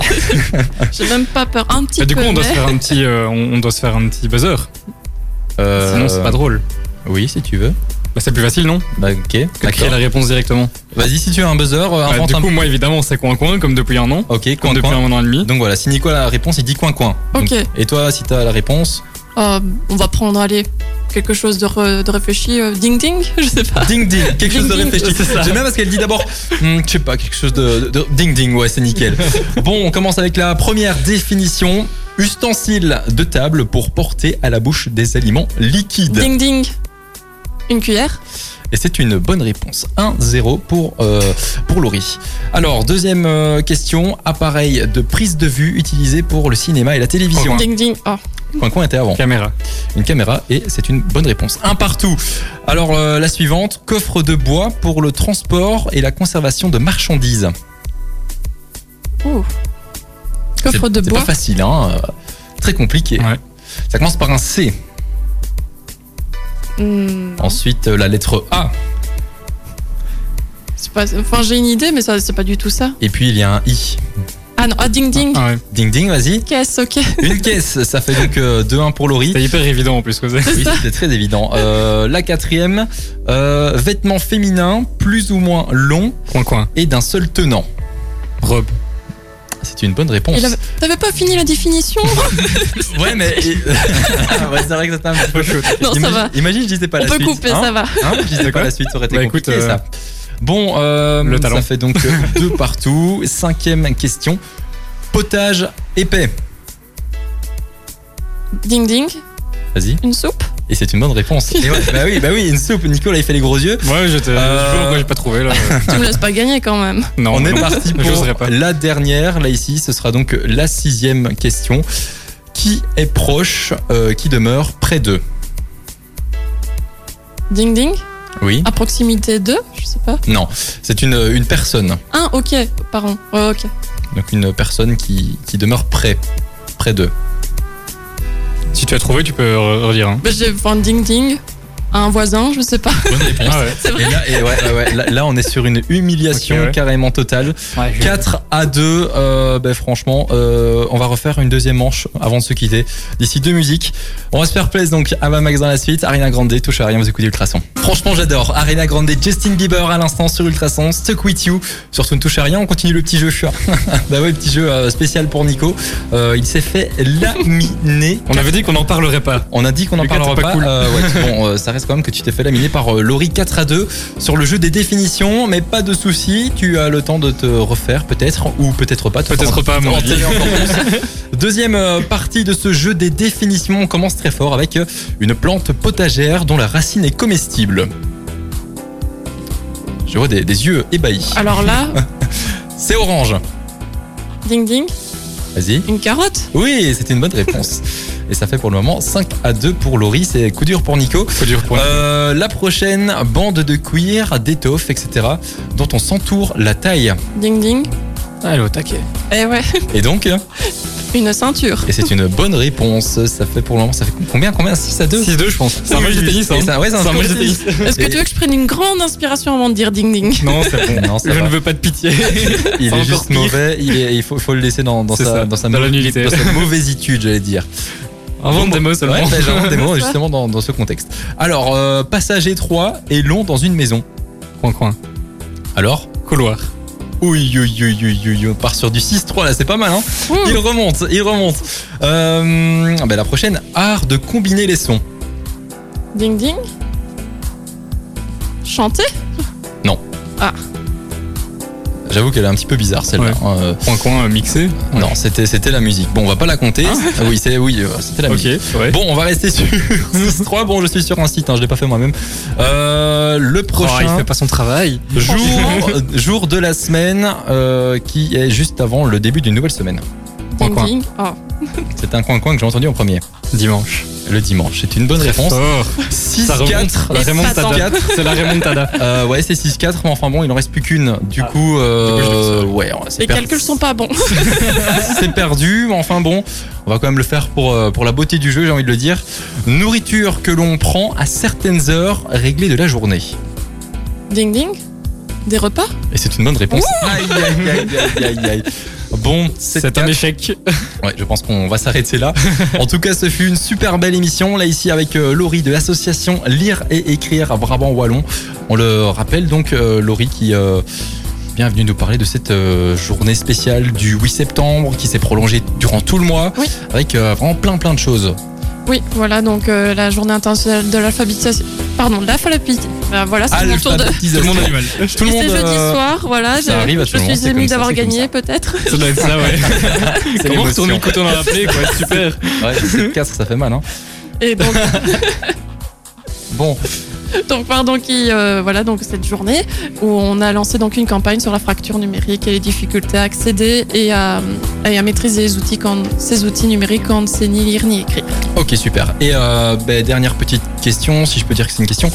J'ai même pas peur. Un petit Et du peu. coup, on doit se faire un petit, euh, on, on doit se faire un petit buzzer. Euh, Sinon, c'est pas drôle. Oui, si tu veux. Bah, c'est plus facile, non Bah, ok. Que de créer D'accord. la réponse directement. Vas-y, si tu as un buzzer, euh, Bah, invente du un coup, moi, évidemment, c'est coin coin, comme depuis un an, Ok, comme depuis coin. un an et demi. Donc voilà, si Nico a la réponse, il dit coin coin. Donc, Ok. et toi, si tu as la réponse, Euh, on va prendre, allez, quelque chose de, re- de réfléchi. euh, ding ding, je sais pas. Ding ding, quelque chose de Ding, ding, réfléchi. c'est ça. J'aime bien parce qu'elle dit d'abord, hmm, je sais pas, quelque chose de, de- de- ding ding, ouais, c'est nickel. bon, on commence avec la première définition. Ustensile de table pour porter à la bouche des aliments liquides. Ding ding. Une cuillère. Et c'est une bonne réponse. 1-0 pour, euh, pour Laurie. Alors, deuxième euh, question. Appareil de prise de vue utilisé pour le cinéma et la télévision. Ding ding. Oh. Coin coin était avant. Caméra. Une caméra et c'est une bonne réponse. Un partout. Alors euh, la suivante, coffre de bois pour le transport et la conservation de marchandises. Ouh. C'est Coffre de c'est bois. pas facile, hein. Très compliqué. Ouais. Ça commence par un C. Hmm, Ensuite euh, la lettre A. c'est pas- Enfin, j'ai une idée, mais ça, c'est pas du tout ça. Et puis il y a un I. Ah non, ah, ding ding. Ah ouais. Ding ding, vas-y. Caisse, ok. Une caisse. Ça fait donc euh, 2-1 pour Laurie. C'est hyper évident en plus. quoi, c'est- Oui, c'était très évident. Euh, la quatrième, euh, vêtements féminins plus ou moins longs Coin coin. et d'un seul tenant. Robe. C'est une bonne réponse. T'avais pas fini la définition Ouais, mais. ouais, c'est vrai que c'était un peu chaud. Non, ça imagine, va. imagine, je disais pas On la peut suite. couper, hein ça va. Hein, je disais pas la suite, ça aurait été Bah, compliqué écoute, euh, ça. Bon, euh, le talent. ça fait donc euh, deux partout. Cinquième question. Potage épais. Ding ding. Vas-y. Une soupe Et c'est une bonne réponse. Et ouais, bah oui, bah oui, une soupe. Nicolas, il fait les gros yeux. Ouais, j'étais. Euh, Je j'ai pas trouvé là. Tu me laisses pas gagner quand même. Non, On est parti pour pas. la dernière. Là, ici, ce sera donc la sixième question. Qui est proche, euh, qui demeure près d'eux? Ding ding? Oui. À proximité de Je sais pas. Non, c'est une, une personne. Ah, ok. Pardon. Ouais, ok. Donc une personne qui, qui demeure près, près d'eux. Si tu as trouvé, tu peux re- redire. Hein. Bah, j'ai ding ding. À un voisin, je sais pas. Bonne réponse. Ah ouais. C'est vrai. Et là, et ouais, ouais, ouais, là, là, on est sur une humiliation carrément totale. 4 à 2, euh, ben, franchement, euh, on va refaire une deuxième manche avant de se quitter. D'ici deux musiques. On va se faire plaisir donc à Max dans la suite. Arena Grande, touche à rien, vous écoutez Ultrason. Franchement, j'adore. Arena Grande, Justin Bieber à l'instant sur Ultrason. Stuck with you. Surtout ne touche à rien, on continue le petit jeu. bah ouais, petit jeu euh, spécial pour Nico. Euh, il s'est fait laminer. On avait dit qu'on n'en parlerait pas. On a dit qu'on en Lucas, parlera t'es pas. pas cool. Euh, ouais, bon, euh, ça reste quand même que tu t'es fait laminer par euh, Laurie 4 à 2 sur le jeu des définitions, mais pas de souci, tu as le temps de te refaire peut-être ou peut-être pas. Peut-être pas, mon avis. Deuxième euh, partie de ce jeu des définitions, on commence très fort avec euh, une plante potagère dont la racine est comestible. Je vois des, des yeux ébahis. Alors là, C'est orange. ding ding. Vas-y. Une carotte? Oui, c'est une bonne réponse. Et ça fait pour le moment 5 à 2 pour Laurie, c'est coup dur pour Nico. Faut dire point. Euh, la prochaine, bande de cuir, d'étoffe, etc. dont on s'entoure la taille. Ding ding. Allez, au taquet. Eh ouais, Et donc, une ceinture. et c'est une bonne réponse. Ça fait pour le moment, ça fait combien Combien? 6 à 2 6-2, je pense. C'est un match de tennis. Et Hein. ça- ouais, c'est un match de tennis. Est-ce que tu veux que je prenne une grande inspiration avant de dire ding ding? Non, c'est bon. Non, ça Je va. ne veux pas de pitié. Il est juste pire. mauvais. Il, est, il faut, le laisser dans, sa, ça, dans, sa dans la mau- nullité. dans sa mauvaisétude, j'allais dire. Invente des mots seulement. Ouais, bah, j'invente des mots justement dans, dans ce contexte. Alors, euh, passage étroit et long dans une maison. Coin, coin. Alors Couloir. Oui, oui, oui, oui, oui, on part sur du 6-3 là, c'est pas mal, hein Ouh. Il remonte, il remonte. Euh, ben la prochaine, art de combiner les sons. Ding ding. Chanter? J'avoue qu'elle est un petit peu bizarre celle-là. Ouais. Euh, Coin coin mixé? Non, c'était c'était la musique. Bon, on va pas la compter. Ah oui, c'est oui, euh, c'était la Ok, musique. ouais. Bon, on va rester sur 6-3. Bon, je suis sur un site, hein, je l'ai pas fait moi-même. Euh, le Oh, prochain il fait pas son travail. jour, jour de la semaine euh, qui est juste avant le début d'une nouvelle semaine. Coin Ding coin. Oh. C'est un coin-coin que j'ai entendu en premier. Dimanche. Le dimanche. C'est une bonne réponse. Fort. 6 Ça remonte. 4 La remontada. C'est la remontada. Euh, ouais, c'est 6-4, mais enfin bon, il en reste plus qu'une. Du Ah. coup, euh, Du coup, je le sais. ouais, Les per- calculs sont pas bons. c'est perdu. mais Enfin bon, on va quand même le faire pour, euh, pour la beauté du jeu, j'ai envie de le dire. Nourriture que l'on prend à certaines heures réglées de la journée. Ding ding. Des repas? Et c'est une bonne réponse. Aïe, aïe, aïe, aïe, aïe, aïe. Bon, C'est un 4. échec. Ouais, je pense qu'on va s'arrêter là. en tout cas, ce fut une super belle émission. Là, ici, avec euh, Laurie de l'association Lire et Écrire à Brabant Wallon. On le rappelle donc, euh, Laurie qui. Euh, Bienvenue nous parler de cette euh, journée spéciale du 8 septembre qui s'est prolongée durant tout le mois Oui. avec euh, vraiment plein plein de choses. Oui, voilà, donc euh, la journée internationale de l'alphabétisation. Pardon, de l'alphabétisation. Euh, voilà, c'est mon tour de. Tout le monde a du mal. Tout le Et monde. c'est jeudi euh, soir, voilà. ça je- arrive à je tout le monde, suis c'est émue d'avoir c'est gagné, peut-être. Ça doit être ça, ouais. c'est Comment retourner le couteau dans la plaie, quoi. Super. Ouais, c'est 4, ça fait mal. Hein. Et donc, Bon, donc pardon, qui, euh, voilà, donc cette journée où on a lancé donc une campagne sur la fracture numérique et les difficultés à accéder et à, et à maîtriser les outils quand, ces outils numériques quand on ne sait ni lire ni écrire. Ok, super. Et euh, ben, dernière petite question, si je peux dire que c'est une question.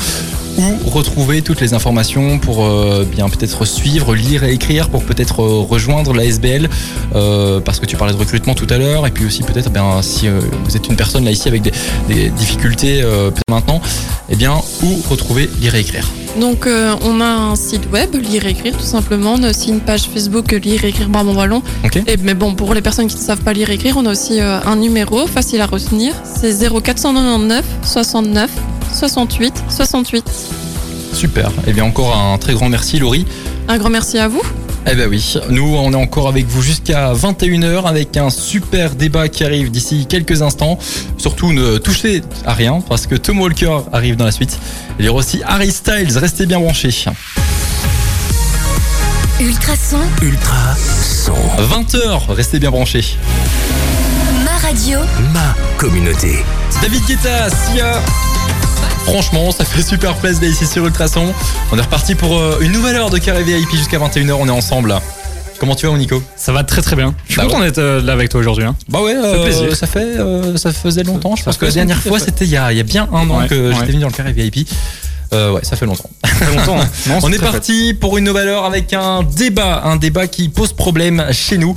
Où retrouver toutes les informations pour euh, bien peut-être suivre, lire et écrire, pour peut-être euh, rejoindre la SBL euh, Parce que tu parlais de recrutement tout à l'heure, et puis aussi peut-être ben, si vous êtes une personne là ici avec des, des difficultés maintenant, eh bien où retrouver lire et écrire? Donc on a un site web, lire et écrire tout simplement. On a aussi une page Facebook lire et écrire Brabant Wallon. Et, mais bon, pour les personnes qui ne savent pas lire et écrire, on a aussi un numéro facile à retenir. C'est 0499 69 68 68. Super. Eh bien encore un très grand merci Laurie. Un grand merci à vous. Eh ben oui, nous on est encore avec vous jusqu'à 21h avec un super débat qui arrive d'ici quelques instants. Surtout ne touchez à rien parce que Tom Walker arrive dans la suite. Il y aura aussi Harry Styles, restez bien branchés. Ultrason, Ultra son. 20h, restez bien branchés. ma radio, Ma communauté. David Guetta, Sia. Franchement, ça fait super plaisir d'être ici sur Ultrason. On est reparti pour euh, une nouvelle heure de Carré VIP jusqu'à 21h, on est ensemble. Comment tu vas, Nico? Ça va très très bien. Je suis Bah content d'être euh, là avec toi aujourd'hui. hein. Bah ouais, fait plaisir. ça fait, euh, ça faisait longtemps. Je Ça pense que la dernière fois, c'était il y a, il y a bien un an Ouais, que ouais. j'étais venu dans le carré VIP. Euh, ouais, ça fait longtemps. Ça fait longtemps. hein. Non, On est parti pour une nouvelle heure avec un débat, un débat qui pose problème chez nous.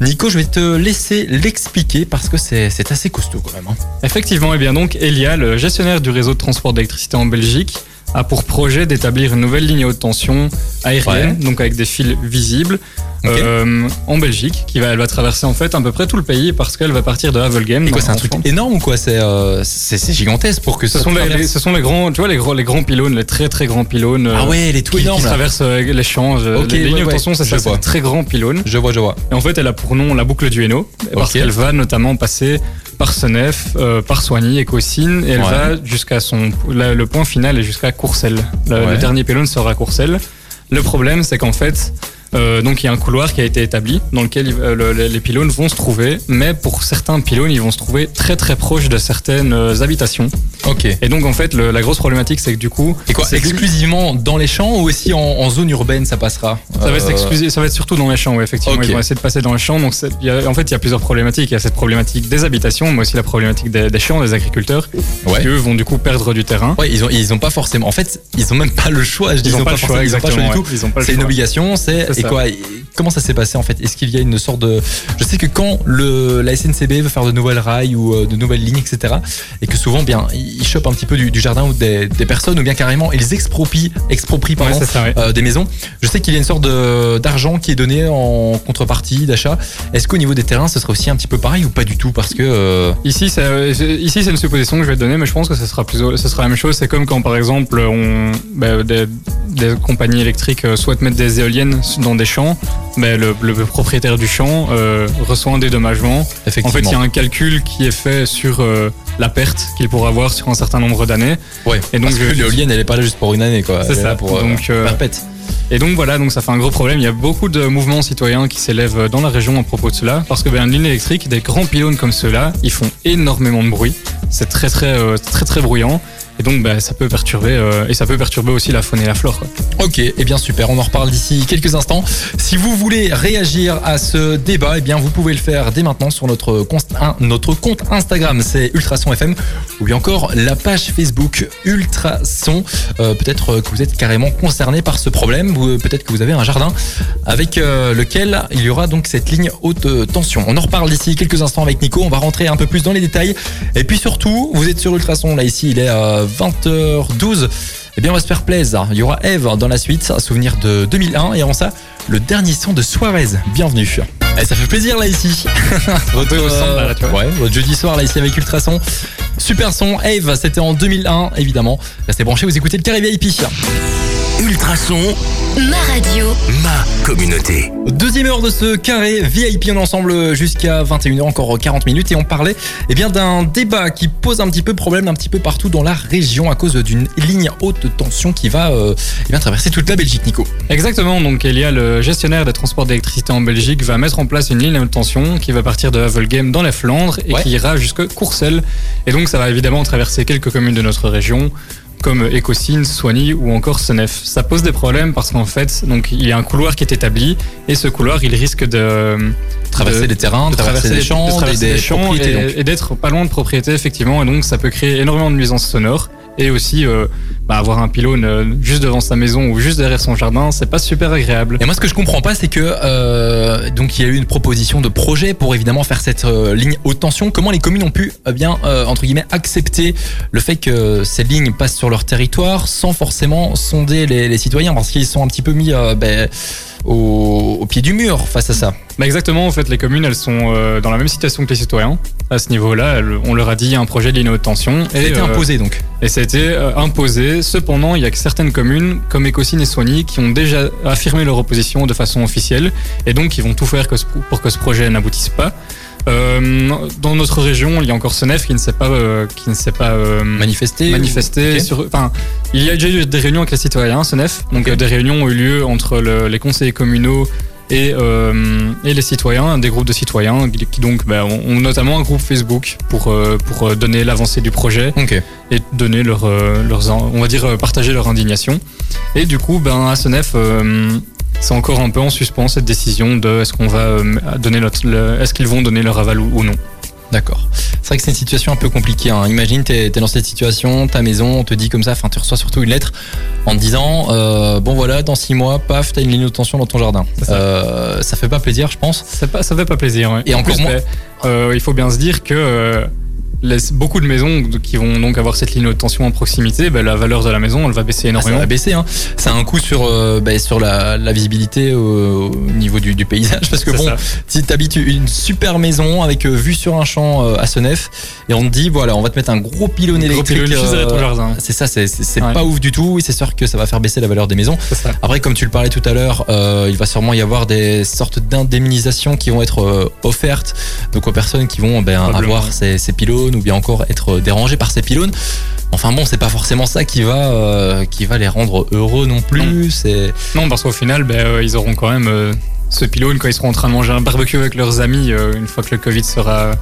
Nico, je vais te laisser l'expliquer parce que c'est c'est assez costaud quand même. hein. Effectivement, et bien donc Elia, le gestionnaire du réseau de transport d'électricité en Belgique, a pour projet d'établir une nouvelle ligne haute tension aérienne, donc avec des fils visibles, euh, en Belgique, qui va, elle va traverser en fait à peu près tout le pays parce qu'elle va partir de Havelgem. C'est un truc énorme ou quoi C'est euh, c'est gigantesque pour que Ce ça sont, les, ce sont les grands, tu vois, les gros, les grands pylônes, les très très grands pylônes. euh, Ah ouais, les tout qui, qui énormes. là. traversent euh, les champs. euh, les lignes haute tension, c'est ça, c'est très grand pylône. Je vois, je vois. Et en fait, elle a pour nom la boucle du Hainaut, parce qu'elle va notamment passer par Senef, euh, par Soigny et Caussine, et elle Ouais. va jusqu'à son. la- le point final est jusqu'à Courcelles. Le, Ouais. le dernier pylône sera à Courcelles. Le problème, c'est qu'en fait. Euh, donc il y a un couloir qui a été établi dans lequel euh, le- le- les pylônes vont se trouver, mais pour certains pylônes, ils vont se trouver très très proches de certaines euh, habitations. Ok. Et donc en fait, le- la grosse problématique, c'est que du coup, Et quoi, exclusivement dans les champs ou aussi en, en zone urbaine ça passera Ça va, être exclusif- ça va être surtout dans les champs, oui, effectivement. Ils vont essayer de passer dans les champs. Donc, y a- en fait, il y a plusieurs problématiques. Il y a cette problématique des habitations, mais aussi la problématique des, des champs, des agriculteurs, Ouais. qui eux vont du coup perdre du terrain. Ouais, ils ont, ils ont pas forcément. En fait, ils ont même pas le choix. Je dis, Ils n'ont pas, le choix, ils ont pas le exactement. choix C'est une obligation, C'est et quoi Comment ça s'est passé en fait Est-ce qu'il y a une sorte de Je sais que quand le la SNCB veut faire de nouvelles rails ou euh, de nouvelles lignes, etc. Et que souvent, bien, ils chopent un petit peu du, du jardin ou des, des personnes ou bien carrément ils exproprient pardon, ça, ouais. euh, des maisons. Je sais qu'il y a une sorte d'argent qui est donné en contrepartie d'achat. Est-ce qu'au niveau des terrains, ce serait aussi un petit peu pareil ou pas du tout Parce que euh, Ici, c'est, ici, c'est une supposition que je vais te donner, mais je pense que ce sera plus, ce sera la même chose. C'est comme quand, par exemple, on, bah, des, des compagnies électriques souhaitent mettre des éoliennes dans des champs, ben, le, le propriétaire du champ euh, reçoit un dédommagement. En fait, il y a un calcul qui est fait sur euh, la perte qu'il pourra avoir sur un certain nombre d'années. Ouais. Et donc, Parce que l'éolienne, elle est pas là juste pour une année, quoi. C'est ça. là pour Donc, euh, perpète. Et donc voilà, donc ça fait un gros problème. Il y a beaucoup de mouvements citoyens qui s'élèvent dans la région à propos de cela, parce que ben, une ligne électrique, des grands pylônes comme ceux-là, ils font énormément de bruit. C'est très très euh, très très bruyant. Et donc ça peut perturber euh, et ça peut perturber aussi la faune et la flore. Ok, et bien super, on en reparle d'ici quelques instants. Si vous voulez réagir à ce débat, eh bien vous pouvez le faire dès maintenant sur notre compte, compte Instagram, c'est Ultrason FM, ou bien encore la page Facebook Ultrason. Euh, peut-être que vous êtes carrément concerné par ce problème, ou euh, peut-être que vous avez un jardin avec lequel il y aura donc cette ligne haute tension. On en reparle d'ici quelques instants avec Nico, on va rentrer un peu plus dans les détails. Et puis surtout, vous êtes sur Ultrason, là ici il est à 20h12. Eh bien, on va se faire plaisir. Il y aura Eve dans la suite, un souvenir de 2001. Et avant ça, le dernier son de Suarez. Bienvenue. Eh, ça fait plaisir là ici. votre, centre, là, vois. ouais, votre jeudi soir là ici avec Ultrason. Super son. Eve, c'était en 2001, évidemment. Restez branchés, vous écoutez le Carré VIP. Ultrason, Ma radio. ma communauté. Deuxième heure de ce carré VIP, est ensemble jusqu'à 21h, encore 40 minutes, et on parlait eh bien d'un débat qui pose un petit peu problème un petit peu partout dans la région à cause d'une ligne haute tension qui va euh, eh bien traverser toute la Belgique, Nico. Exactement, donc il y a le gestionnaire des transports d'électricité en Belgique va mettre en place une ligne à haute tension qui va partir de Havelgem dans les Flandres et Ouais. qui ira jusqu'à Courcelles. Et donc ça va évidemment traverser quelques communes de notre région comme Écosine, Soigny ou encore Senef. Ça pose des problèmes parce qu'en fait, donc il y a un couloir qui est établi et ce couloir il risque de Traverser de- les terrains, de traverser, les les- champs, de traverser des, des champs et, et d'être pas loin de propriétés effectivement. Et donc ça peut créer énormément de nuisances sonores et aussi euh, bah, avoir un pylône euh, juste devant sa maison ou juste derrière son jardin c'est pas super agréable Et moi, ce que je comprends pas, c'est que euh, donc il y a eu une proposition de projet pour évidemment faire cette ligne haute tension. Comment les communes ont pu bien entre guillemets accepter le fait que ces lignes passent sur leur territoire sans forcément sonder les, citoyens? Parce qu'ils sont un petit peu mis ben, au, au pied du mur face à ça. Bah exactement, en fait, les communes, elles sont euh, dans la même situation que les citoyens. À ce niveau-là, elles- on leur a dit il y a un projet de ligne haute tension. Ça a été euh, imposé donc. Et ça a été euh, imposé. Cependant, il y a que certaines communes, comme Écosine et Soigny, qui ont déjà affirmé leur opposition de façon officielle. Et donc, ils vont tout faire que ce- pour que ce projet n'aboutisse pas. Euh, dans notre région, il y a encore Senef qui ne s'est pas, euh, qui ne s'est pas euh, Manifester. manifesté. Ok. Sur, enfin, il y a déjà eu des réunions avec les citoyens, Senef. Donc, euh, des réunions ont eu lieu entre le- les conseillers communaux et, euh, et les citoyens, des groupes de citoyens qui, donc bah, ont, ont notamment un groupe Facebook pour, euh, pour euh, donner l'avancée du projet et donner leur, leurs, on va dire, partager leur indignation. Et du coup, ben, à Senef, c'est encore un peu en suspens cette décision de est-ce qu'on va donner notre, est-ce qu'ils vont donner leur aval ou non. D'accord. C'est vrai que c'est une situation un peu compliquée. hein. Imagine, t'es es dans cette situation, ta maison, on te dit comme ça, enfin, tu reçois surtout une lettre en te disant, euh, bon voilà, dans six mois, paf, t'as une ligne de tension dans ton jardin. Ça. Euh, ça fait pas plaisir, je pense. Ça, fait pas plaisir. ouais. Et En encore plus, moins- euh, il faut bien se dire que les- beaucoup de maisons qui vont donc avoir cette ligne haute tension en proximité, ben, la valeur de la maison, elle va baisser Ah, ça énormément. va baisser. Hein. Ça a un coup sur, euh, bah, sur la, la visibilité au, au niveau du, du paysage. Parce que bon, ça. si t'habites une super maison avec euh, vue sur un champ euh, à Senef, et on te dit, voilà, on va te mettre un gros pylône électrique. euh, c'est ça, c'est Ouais. pas ouf du tout. Et c'est sûr que ça va faire baisser la valeur des maisons. C'est ça. Après, comme tu le parlais tout à l'heure, il va sûrement y avoir des sortes d'indemnisations qui vont être offertes donc aux personnes qui vont ben, avoir ces, ces pylônes ou bien encore être dérangées par ces pylônes. Enfin bon, c'est pas forcément ça qui va euh, qui va les rendre heureux non plus. Non, parce qu'au final, ben, euh, ils auront quand même euh, ce pylône quand ils seront en train de manger un barbecue avec leurs amis une fois que le Covid sera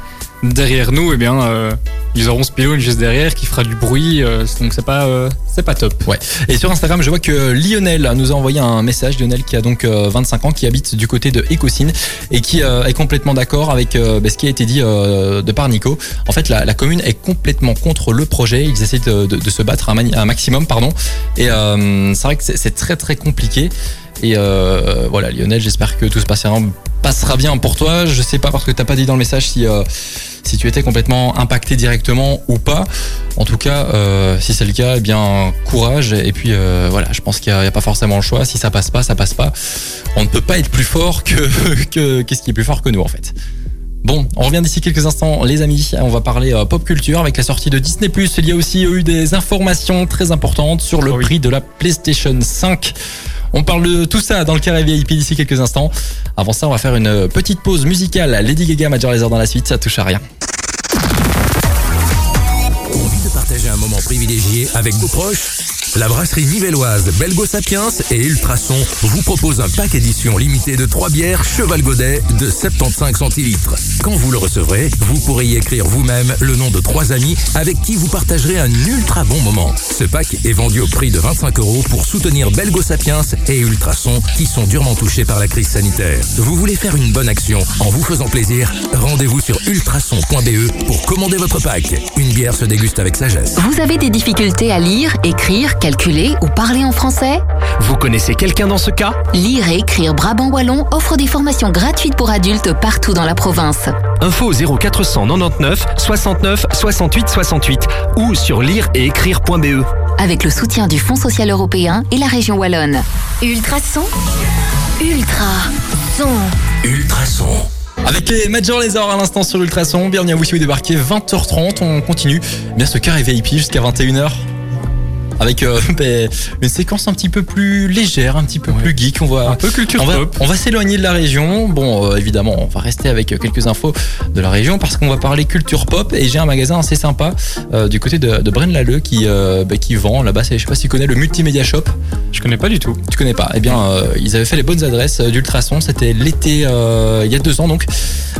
derrière nous. Et bien, euh, ils auront ce pylône juste derrière qui fera du bruit. euh, donc c'est pas, euh, c'est pas top. Et sur Instagram, je vois que Lionel nous a envoyé un message. Lionel qui a donc euh, 25 ans, qui habite du côté de Écosine et qui euh, est complètement d'accord avec euh, bah, ce qui a été dit euh, de par Nico. En fait, la, commune est complètement contre le projet. Ils essaient de, se battre un, un maximum, pardon. Et euh, c'est vrai que c'est très très compliqué. Et euh, voilà, Lionel, j'espère que tout se passera, passera bien pour toi. Je sais pas parce que t'as pas dit dans le message si euh, si tu étais complètement impacté directement ou pas. En tout cas, euh, si c'est le cas, eh bien courage. Et puis voilà, je pense qu'il n'y a, pas forcément le choix. Si ça passe pas, ça passe pas. On ne peut pas être plus fort que qu'est-ce qui est plus fort que nous en fait. Bon, on revient d'ici quelques instants, les amis. On va parler euh, pop culture avec la sortie de Disney+. Il y a aussi eu des informations très importantes sur le oui. prix de la PlayStation 5. On parle de tout ça dans le carré VIP d'ici quelques instants. Avant ça, on va faire une petite pause musicale. Lady Gaga, Major Lazer dans la suite, ça touche à rien. Envie de partager un moment privilégié avec vos proches? La brasserie nivelloise Belgo Sapiens et Ultrason vous propose un pack édition limitée de 3 bières Cheval Godet de 75 centilitres. Quand vous le recevrez, vous pourrez y écrire vous-même le nom de trois amis avec qui vous partagerez un ultra bon moment. Ce pack est vendu au prix de 25 euros pour soutenir Belgo Sapiens et Ultrason qui sont durement touchés par la crise sanitaire. Vous voulez faire une bonne action en vous faisant plaisir? Rendez-vous sur ultrason.be pour commander votre pack. Une bière se déguste avec sagesse. Vous avez des difficultés à lire, écrire, calculer ou parler en français Vous connaissez quelqu'un dans ce cas Lire et écrire Brabant Wallon offre des formations gratuites pour adultes partout dans la province. Info au 0499 69 68 68 ou sur lire et écrire.be. Avec le soutien du Fonds social européen et la région Wallonne. Ultrason. Ultra. Son. Ultrason. Avec les Major à l'instant sur Ultrason, bienvenue à vous si vous débarquez 20h30, on continue bien ce carré VIP jusqu'à 21h. Avec euh, ben, une séquence un petit peu plus légère, un petit peu plus geek. On va, Un peu culture on va, pop. on va s'éloigner de la région. Bon, euh, évidemment, on va rester avec euh, quelques infos de la région parce qu'on va parler culture pop. Et j'ai un magasin assez sympa euh, du côté de, de Braine-l'Alleud qui, ben, qui vend là-bas. Je sais pas si tu connais le Multimedia Shop. Je connais pas du tout. Tu connais pas? Eh bien, ils avaient fait les bonnes adresses d'Ultrason. C'était l'été, il y a deux ans donc.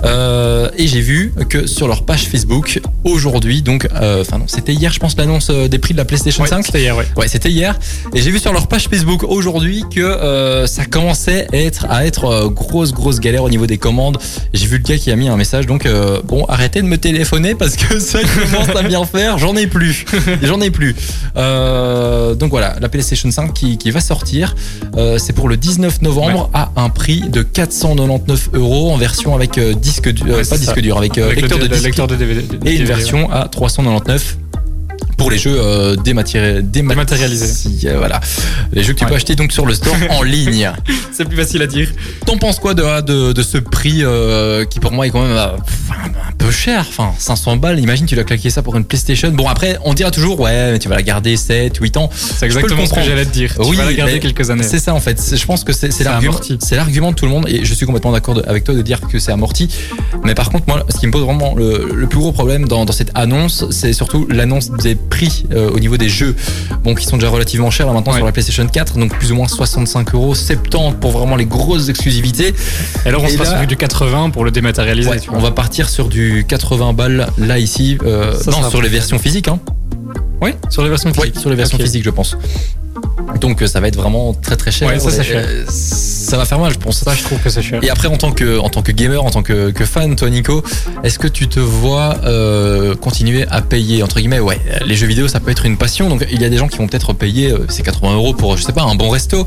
Et j'ai vu que sur leur page Facebook aujourd'hui, donc, enfin non, c'était hier, je pense, l'annonce des prix de la PlayStation Ouais, 5. c'était hier, ouais. Ouais, c'était hier. Et j'ai vu sur leur page Facebook aujourd'hui que euh, ça commençait à être, à être euh, grosse, grosse galère au niveau des commandes. J'ai vu le gars qui a mis un message. Donc, euh, bon, arrêtez de me téléphoner parce que ça commence à bien faire. J'en ai plus. J'en ai plus. Donc voilà, la PlayStation 5 qui, qui va sortir. C'est pour le 19 novembre à un prix de 499 euros en version avec disque dur, Ouais, pas disque ça. dur, avec, Avec lecteur le, de le disque lecteur de DVD. et une version à 399 pour les jeux euh, dématéri- démat- Dématérialisés. Si, euh, voilà, les jeux que tu peux acheter donc sur le store en ligne. C'est plus facile à dire. T'en penses quoi de, de, de ce prix euh, qui pour moi est quand même un peu cher Enfin, 500 balles, imagine tu l'as claqué ça pour une PlayStation. Bon après, on dira toujours ouais, mais tu vas la garder 7, 8 ans. C'est exactement ce que j'allais te dire. Oui, tu vas la garder quelques années. C'est ça en fait. Je pense que c'est l'argument. amorti. C'est l'argument de tout le monde et je suis complètement d'accord avec toi de dire que c'est amorti. Mais par contre, moi, ce qui me pose vraiment le, le plus gros problème dans, dans cette annonce, c'est surtout l'annonce des prix euh, au niveau des jeux, bon, qui sont déjà relativement chers là maintenant Ouais. sur la PlayStation 4, donc plus ou moins 65 euros, 70 pour vraiment les grosses exclusivités. Et alors on Et se passe là- sur du 80 pour le dématérialiser. Ouais, tu on va partir sur du 80 balles là ici, euh, Ça non, sera sur les versions physiques, hein. Oui, sur les versions Oui, physiques. sur les versions physiques, je pense. Donc euh, ça va être vraiment très très cher. Ouais, ça, c'est Et, cher. Ça va faire mal, je pense. Ça, je trouve que c'est cher. Et après, en tant que, en tant que gamer, en tant que, que fan, toi, Nico, est-ce que tu te vois euh, continuer à payer entre guillemets Ouais, les jeux vidéo, ça peut être une passion. Donc, il y a des gens qui vont peut-être payer euh, ces 80 euros pour, je sais pas, un bon resto.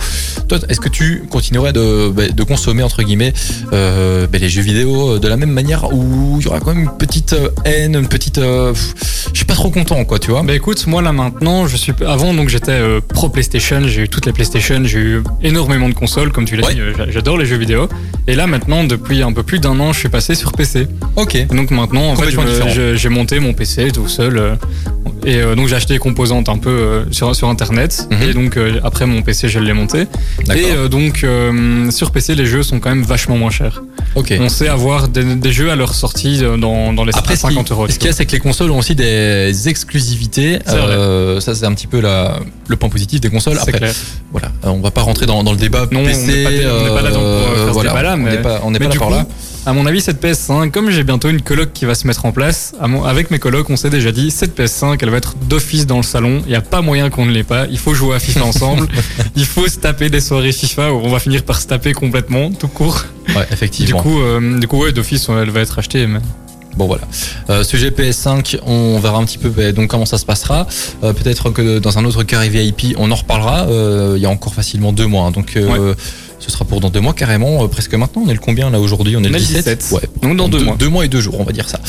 Toi, est-ce que tu continuerais de, bah, de consommer entre guillemets euh, bah, les jeux vidéo de la même manière où il y aura quand même une petite haine, une petite, pff, je suis pas trop content, quoi, tu vois Bah écoute, moi là maintenant, je suis avant donc j'étais pro PlayStation, j'ai eu toutes les PlayStation, j'ai eu énormément de consoles comme tu l'as Ouais. dit, euh, j'a- j'adore les jeux vidéo. Et là maintenant, depuis un peu plus d'un an, je suis passé sur PC. Ok. Et donc maintenant, en fait, j'ai monté mon PC tout seul. euh, et euh, donc j'ai acheté les composantes un peu sur, sur internet. Mhm. Et donc après mon PC, je l'ai monté. Et donc euh, sur PC, les jeux sont quand même vachement moins chers. ok. On sait avoir des, des jeux à leur sortie dans, dans les Après, ce qui- 50 euros. ce qu'il y a, c'est que les consoles ont aussi des exclusivités. Euh, ça, c'est un petit peu la, le point positif des consoles. Après, clair. voilà, on va pas rentrer dans, dans le débat Non, on PC. Pas- on n'est pas là donc pour, euh, faire ce voilà, débat-là, on mais- n'est pas, on n'est Mais pas du là coup, pour là. à mon avis, cette PS5, comme j'ai bientôt une coloc qui va se mettre en place, mon- avec mes colocs, on s'est déjà dit, cette PS5, elle va être d'office dans le salon. Il n'y a pas moyen qu'on ne l'ait pas. Il faut jouer à FIFA ensemble. Il faut se taper des soirées FIFA où on va finir par se taper complètement, tout court. Ouais, Du effectivement. coup, euh, du coup, ouais, d'office, elle va être achetée. Mais... Bon voilà. Euh, sujet PS5, on verra un petit peu bah, donc comment ça se passera. Euh, Peut-être que dans un autre carré VIP, on en reparlera. Euh, il y a encore facilement deux mois, hein. donc euh, ce sera pour dans deux mois carrément, euh, presque maintenant. On est le combien là aujourd'hui? On est le est le 17. 17. Ouais. Donc dans deux mois. Deux mois et deux jours, on va dire ça.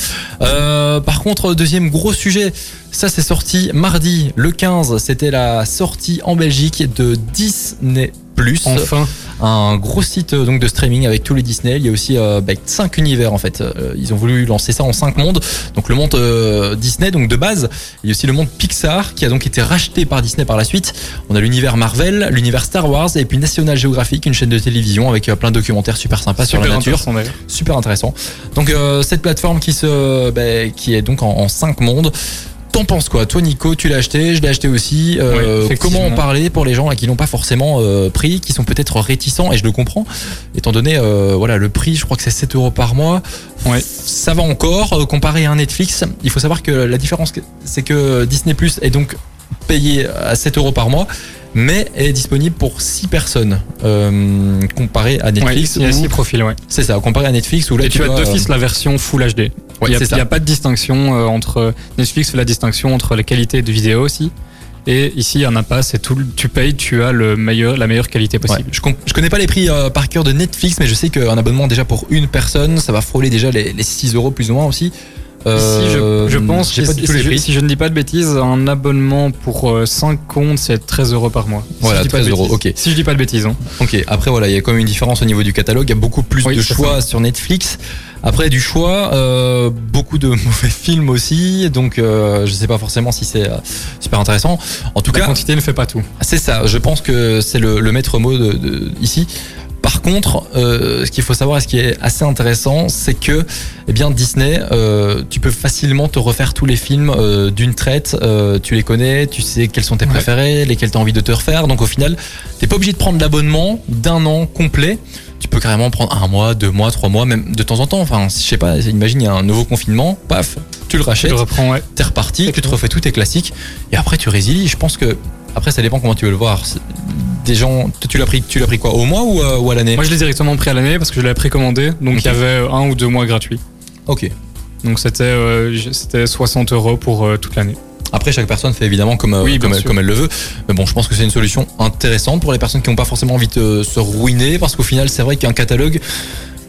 Euh, par contre, deuxième gros sujet, ça c'est sorti mardi, le 15. C'était la sortie en Belgique de Disney Plus. Enfin, un gros site euh, donc de streaming avec tous les Disney. Il y a aussi euh, bah, cinq univers en fait. Euh, ils ont voulu lancer ça en cinq mondes. Donc le monde Disney donc de base. Il y a aussi le monde Pixar qui a donc été racheté par Disney par la suite. On a l'univers Marvel, l'univers Star Wars et puis National Geographic, une chaîne de télévision avec plein de documentaires super sympas sur la nature super intéressant. Donc cette plateforme qui se, bah, qui est donc en, en cinq mondes. T'en penses quoi Toi Nico, tu l'as acheté, je l'ai acheté aussi. Euh, comment en parler pour les gens qui l'ont pas forcément euh, pris, qui sont peut-être réticents et je le comprends, étant donné euh, voilà le prix, je crois que c'est 7 euros par mois. Ouais. Ça va encore euh, comparé à un Netflix. Il faut savoir que la différence c'est que Disney Plus est donc payé à 7 euros par mois, mais est disponible pour 6 personnes euh, comparé à Ouais, Netflix. il y a où- six profils, ouais. c'est ça, comparé à Netflix où là Et tu as d'office la version Full HD. Ouais, il n'y a, pas de distinction euh, entre Netflix fait la distinction entre les qualités de vidéo aussi. Et ici, il n'y en a pas. C'est tout. Tu payes, tu as le meilleur, la meilleure qualité Ouais, possible. je, je connais pas les prix euh, par cœur de Netflix, mais je sais qu'un abonnement déjà pour une personne, ça va frôler déjà les, les 6 euros plus ou moins aussi. Ici, je, je pense, que si, je, si ne dis pas de bêtises, un abonnement pour 5 comptes, c'est 13 euros par mois. Si Voilà, de 13 euros, ok. Si je dis pas de bêtises. Hein. Ok, après voilà, il y a quand même une différence au niveau du catalogue. Il y a beaucoup plus Oui, de choix sur Netflix. Après du choix, euh, beaucoup de mauvais films aussi. Donc euh, je sais pas forcément si c'est euh, super intéressant. En tout La cas, quantité ne fait pas tout. C'est ça, je pense que c'est le, le maître mot de, de- ici. Par contre, euh, ce qu'il faut savoir et ce qui est assez intéressant, c'est que eh bien Disney, euh, tu peux facilement te refaire tous les films euh, d'une traite. Tu les connais, tu sais quels sont tes Ouais. préférés, lesquels tu as envie de te refaire. Donc au final, t'es pas obligé de prendre l'abonnement d'un an complet. Tu peux carrément prendre un mois, deux mois, trois mois, même de temps en temps. Enfin, je sais pas, imagine il y a un nouveau confinement, paf, tu le rachètes le reprends, ouais. t'es reparti, tu te refais tous tes classiques et après tu résilies. Je pense que après ça dépend comment tu veux le voir. Des gens, tu l'as pris, tu l'as pris quoi au mois ou, euh, ou à l'année Moi, je l'ai directement pris à l'année parce que je l'avais précommandé. Donc, il y avait un ou deux mois gratuits. Ok. Donc, c'était euh, je- c'était 60 euros pour euh, toute l'année. Après chaque personne fait évidemment comme euh, Oui, bien comme, elle, sûr. comme elle le veut. Mais bon, je pense que c'est une solution intéressante pour les personnes qui n'ont pas forcément envie de se ruiner parce qu'au final c'est vrai qu'un catalogue.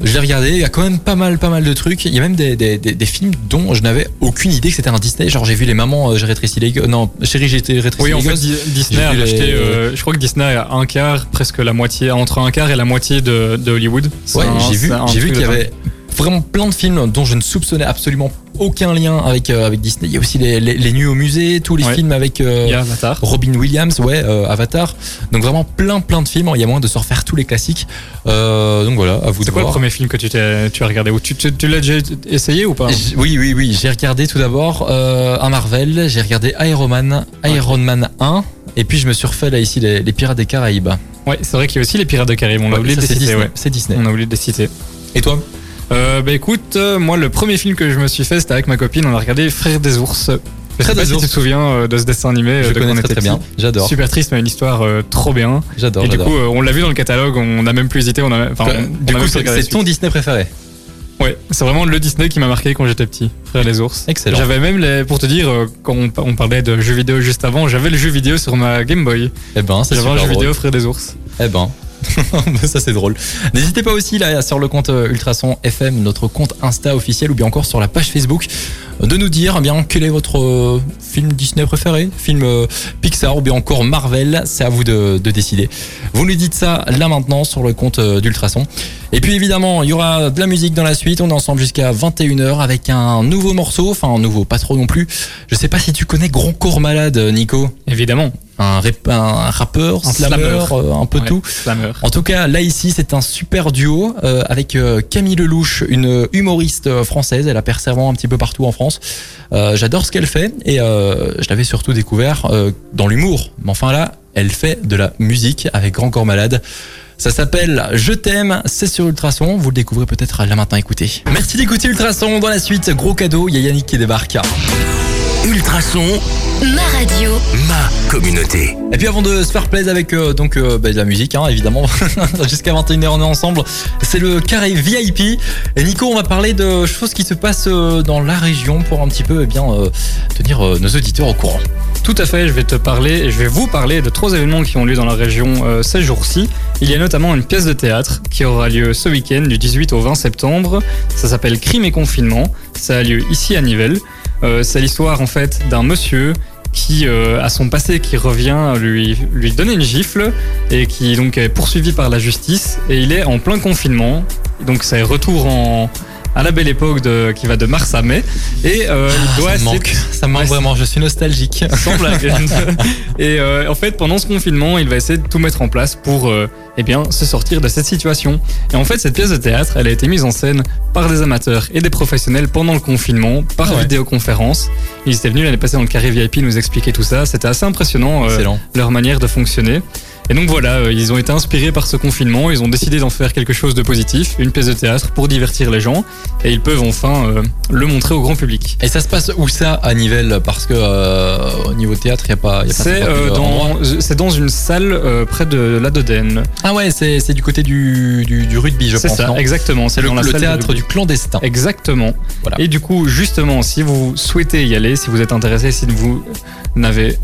Je l'ai regardé, il y a quand même pas mal, pas mal de trucs. Il y a même des, des, des, des films dont je n'avais aucune idée que c'était un Disney. Genre j'ai vu les mamans, euh, j'ai rétréci les go- Non, chérie, j'ai été rétréci Oui, les en fait, gosses. Di- Disney J'ai a acheté. euh, je crois que Disney a un quart, presque la moitié, entre un quart et la moitié de, de Hollywood. C'est Ouais, un- j'ai vu, c'est un j'ai vu truc qu'il y de avait vraiment plein de films dont je ne soupçonnais absolument aucun lien avec euh, avec Disney. Il y a aussi les, les, les nuits au musée, tous les Ouais. films avec euh, Avatar. Robin Williams, ouais, euh, Avatar. Donc vraiment plein plein de films. Il y a moyen de se refaire tous les classiques. Donc voilà, à vous de C'est quoi le voir. premier film que tu, tu as regardé Ou tu, tu, tu l'as déjà essayé ou pas Oui, oui, oui. J'ai regardé tout d'abord un Marvel. J'ai regardé Iron Man, Iron Man 1. Et puis je me suis refait là ici les, les Pirates des Caraïbes. Ouais, c'est vrai qu'il y a aussi les Pirates de Caraïbes. On a Ouais, oublié de les citer. Ouais. C'est Disney. On a oublié de les citer. Et toi? Euh, bah écoute, euh, moi le premier film que je me suis fait, c'était avec ma copine. On a regardé Frères des ours. Je sais pas des si ours. tu te souviens euh, de ce dessin animé. Je de connais très très bien. J'adore. Super triste, mais une histoire euh, trop bien. J'adore. Et du coup, on l'a vu dans le catalogue, on a même plus hésité. On a, enfin, on- on a du coup, c'est ton Disney préféré. Ouais, c'est vraiment le Disney qui m'a marqué quand j'étais petit. Frères des ours. Excellent. J'avais même les, pour te dire, quand on, parlait de jeux vidéo juste avant, j'avais le jeu vidéo sur ma Game Boy. Eh ben, c'est J'avais un jeu vidéo Frères des ours. Eh ben. ça c'est drôle. N'hésitez pas aussi là sur le compte euh, Ultrason FM, notre compte Insta officiel ou bien encore sur la page Facebook de nous dire eh bien quel est votre euh, film Disney préféré, film euh, Pixar ou bien encore Marvel, c'est à vous de, de décider. Vous nous dites ça là maintenant sur le compte d'Ultrason. Et puis évidemment, il y aura de la musique dans la suite, on est ensemble jusqu'à 21h avec un nouveau morceau, enfin un nouveau, pas trop non plus. Je sais pas si tu connais Grand Corps Malade Nico, Évidemment. Un, rap- un rappeur, Un slammer, slammer. euh, un peu Ouais, tout. Slammer. En tout cas, là ici, c'est un super duo euh, avec euh, Camille Lelouch, une humoriste française. Elle a percé un petit peu partout en France. Euh, J'adore ce qu'elle fait et euh, je l'avais surtout découvert dans l'humour. Mais enfin là, elle fait de la musique avec Grand Corps Malade. Ça s'appelle Je t'aime, c'est sur Ultrason. Vous le découvrez peut-être là maintenant. Écoutez. Merci d'écouter Ultrason. Dans la suite, gros cadeau, il y a Yannick qui débarque. Ultrason, Ma radio. ma communauté. Et puis avant de se faire plaisir avec euh, donc euh, bah, de la musique, hein, évidemment, jusqu'à 21h on est ensemble. C'est le carré VIP. Et Nico, on va parler de choses qui se passent euh, dans la région pour un petit peu eh bien euh, tenir euh, nos auditeurs au courant. Tout à fait, je vais te parler et je vais vous parler de trois événements qui ont lieu dans la région euh, ces jours-ci. Il y a notamment une pièce de théâtre qui aura lieu ce week-end du 18 au 20 septembre. Ça s'appelle Crime et confinement. Ça a lieu ici à Nivelles. Euh, c'est l'histoire en fait d'un monsieur qui euh, a son passé qui revient lui lui donner une gifle et qui donc est poursuivi par la justice et il est en plein confinement. Donc c'est retour en à la belle époque de, qui va de mars à mai et euh, il doit Ah, ça me manque, ça me manque Ouais, vraiment, je suis nostalgique. sans blague. et euh, en fait, pendant ce confinement, il va essayer de tout mettre en place pour euh, eh bien, se sortir de cette situation. Et en fait, cette pièce de théâtre, elle a été mise en scène par des amateurs et des professionnels pendant le confinement, par Ah ouais. vidéoconférence. Ils étaient venus l'année passée dans le carré VIP nous expliquer tout ça. C'était assez impressionnant. euh, leur manière de fonctionner. Et donc voilà, euh, ils ont été inspirés par ce confinement, ils ont décidé d'en faire quelque chose de positif, une pièce de théâtre pour divertir les gens, et ils peuvent enfin euh, le montrer au grand public. Et ça se passe où ça à Nivelles? Parce que euh, au niveau théâtre, il n'y a pas. y a pas C'est euh, dans, c'est dans une salle près de la Dodène. Ah ouais, c'est c'est du côté du, du, du rugby, je C'est pense. ça, non? exactement. C'est le, dans la le salle théâtre du clandestin. Exactement. Voilà. Et du coup, justement, si vous souhaitez y aller, si vous êtes intéressé, si vous n'avez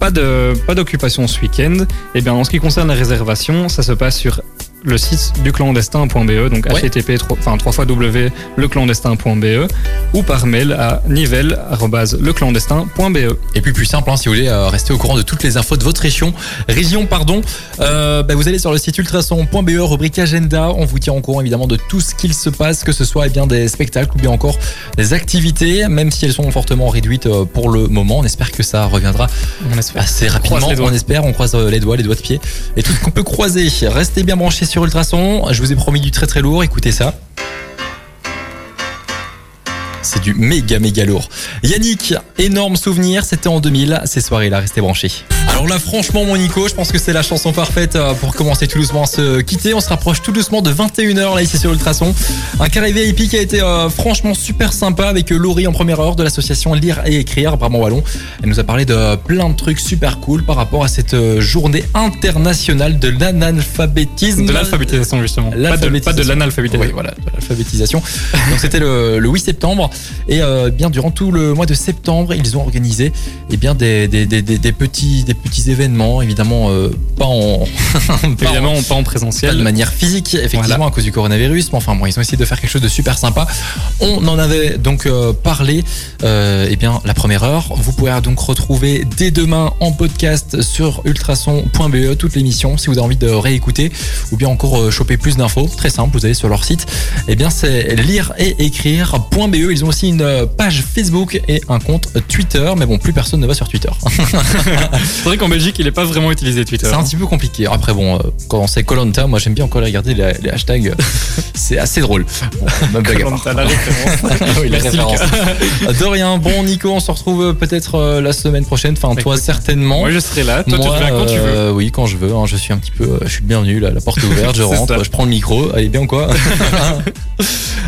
pas de pas d'occupation ce week-end, eh bien en ce qui concerne la réservation, ça se passe sur le site du clandestin.be, donc Ouais. http enfin 3 fois w leclandestin.be ou par mail à nivelle@leclandestin.be. Et puis plus simple, hein, si vous voulez euh, rester au courant de toutes les infos de votre région, région pardon, euh, bah, vous allez sur le site ultrason.be, rubrique agenda. On vous tient au courant évidemment de tout ce qu'il se passe, que ce soit eh bien des spectacles ou bien encore des activités, même si elles sont fortement réduites euh, pour le moment. On espère que ça reviendra assez rapidement. les doigts. On espère, on croise euh, les doigts, les doigts de pied et tout ce qu'on peut croiser. Restez bien branchés sur Ultrason. Je vous ai promis du très très lourd. Écoutez ça. C'est du méga méga lourd. Yannick, énorme souvenir, c'était en 2000, ces soirées-là, restez branchés. Alors là, franchement, mon Nico, je pense que c'est la chanson parfaite euh, pour commencer tout doucement à se quitter. On se rapproche tout doucement de 21h là ici sur Ultrason. Un carré VIP qui a été euh, franchement super sympa avec Laurie en première heure de l'association Lire et Écrire, Brabant Wallon. Elle nous a parlé de plein de trucs super cool par rapport à cette euh, journée internationale de l'analphabétisme. De l'alphabétisation justement. Pas de, L'alphabétisation. pas de l'analphabétisation. Oui, voilà, de l'alphabétisation. Donc c'était le, le 8 septembre et euh, bien durant tout le mois de septembre, ils ont organisé eh bien des, des, des, des- des petits des petits événements, évidemment euh, pas en pas en- Évidemment, pas en pas présentiel. de manière physique, effectivement, Voilà. à cause du coronavirus. Mais enfin, bon, ils ont essayé de faire quelque chose de super sympa. On en avait donc euh, parlé, eh bien, la première heure. Vous pourrez donc retrouver dès demain en podcast sur ultrason.be toute l'émission si vous avez envie de réécouter ou bien encore choper plus d'infos. Très simple, vous allez sur leur site. Eh bien, c'est lire et écrire.be. Ils ont aussi une euh, page Facebook et un compte Twitter. Mais bon, plus personne ne va sur Twitter. C'est vrai qu'en Belgique, il est pas vraiment utilisé Twitter. C'est un petit peu compliqué. Après, bon, euh, quand c'est Colanta, moi j'aime bien encore regarder les, les hashtags. C'est assez drôle. Même blague à part. Koh-Lanta, la référence. Oui, la Merci, référence. De rien. Bon, Nico, on se retrouve euh, peut-être euh, la semaine prochaine. Enfin, toi, Écoute, certainement. Moi, je serai là. Toi, tu Moi, reviens quand tu veux. euh, Oui, quand je veux. hein. je suis un petit peu. euh, je suis bienvenu. Là, la porte est ouverte. Je rentre. ça. Je prends le micro. Allez, bien ou quoi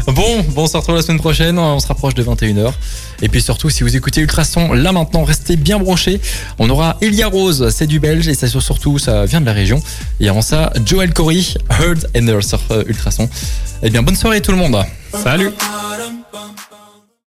Bon, bon, on se retrouve la semaine prochaine. On se rapproche de 21h. Et puis surtout, si vous écoutez Ultrason, là maintenant, restez bien branchés. On aura Elia Rose, c'est du belge. Et ça, surtout, ça vient de la région. Et avant ça, Joel Corey, Heard and Her sur euh, Ultrason. Eh bien, bonne soirée tout le monde. Salut.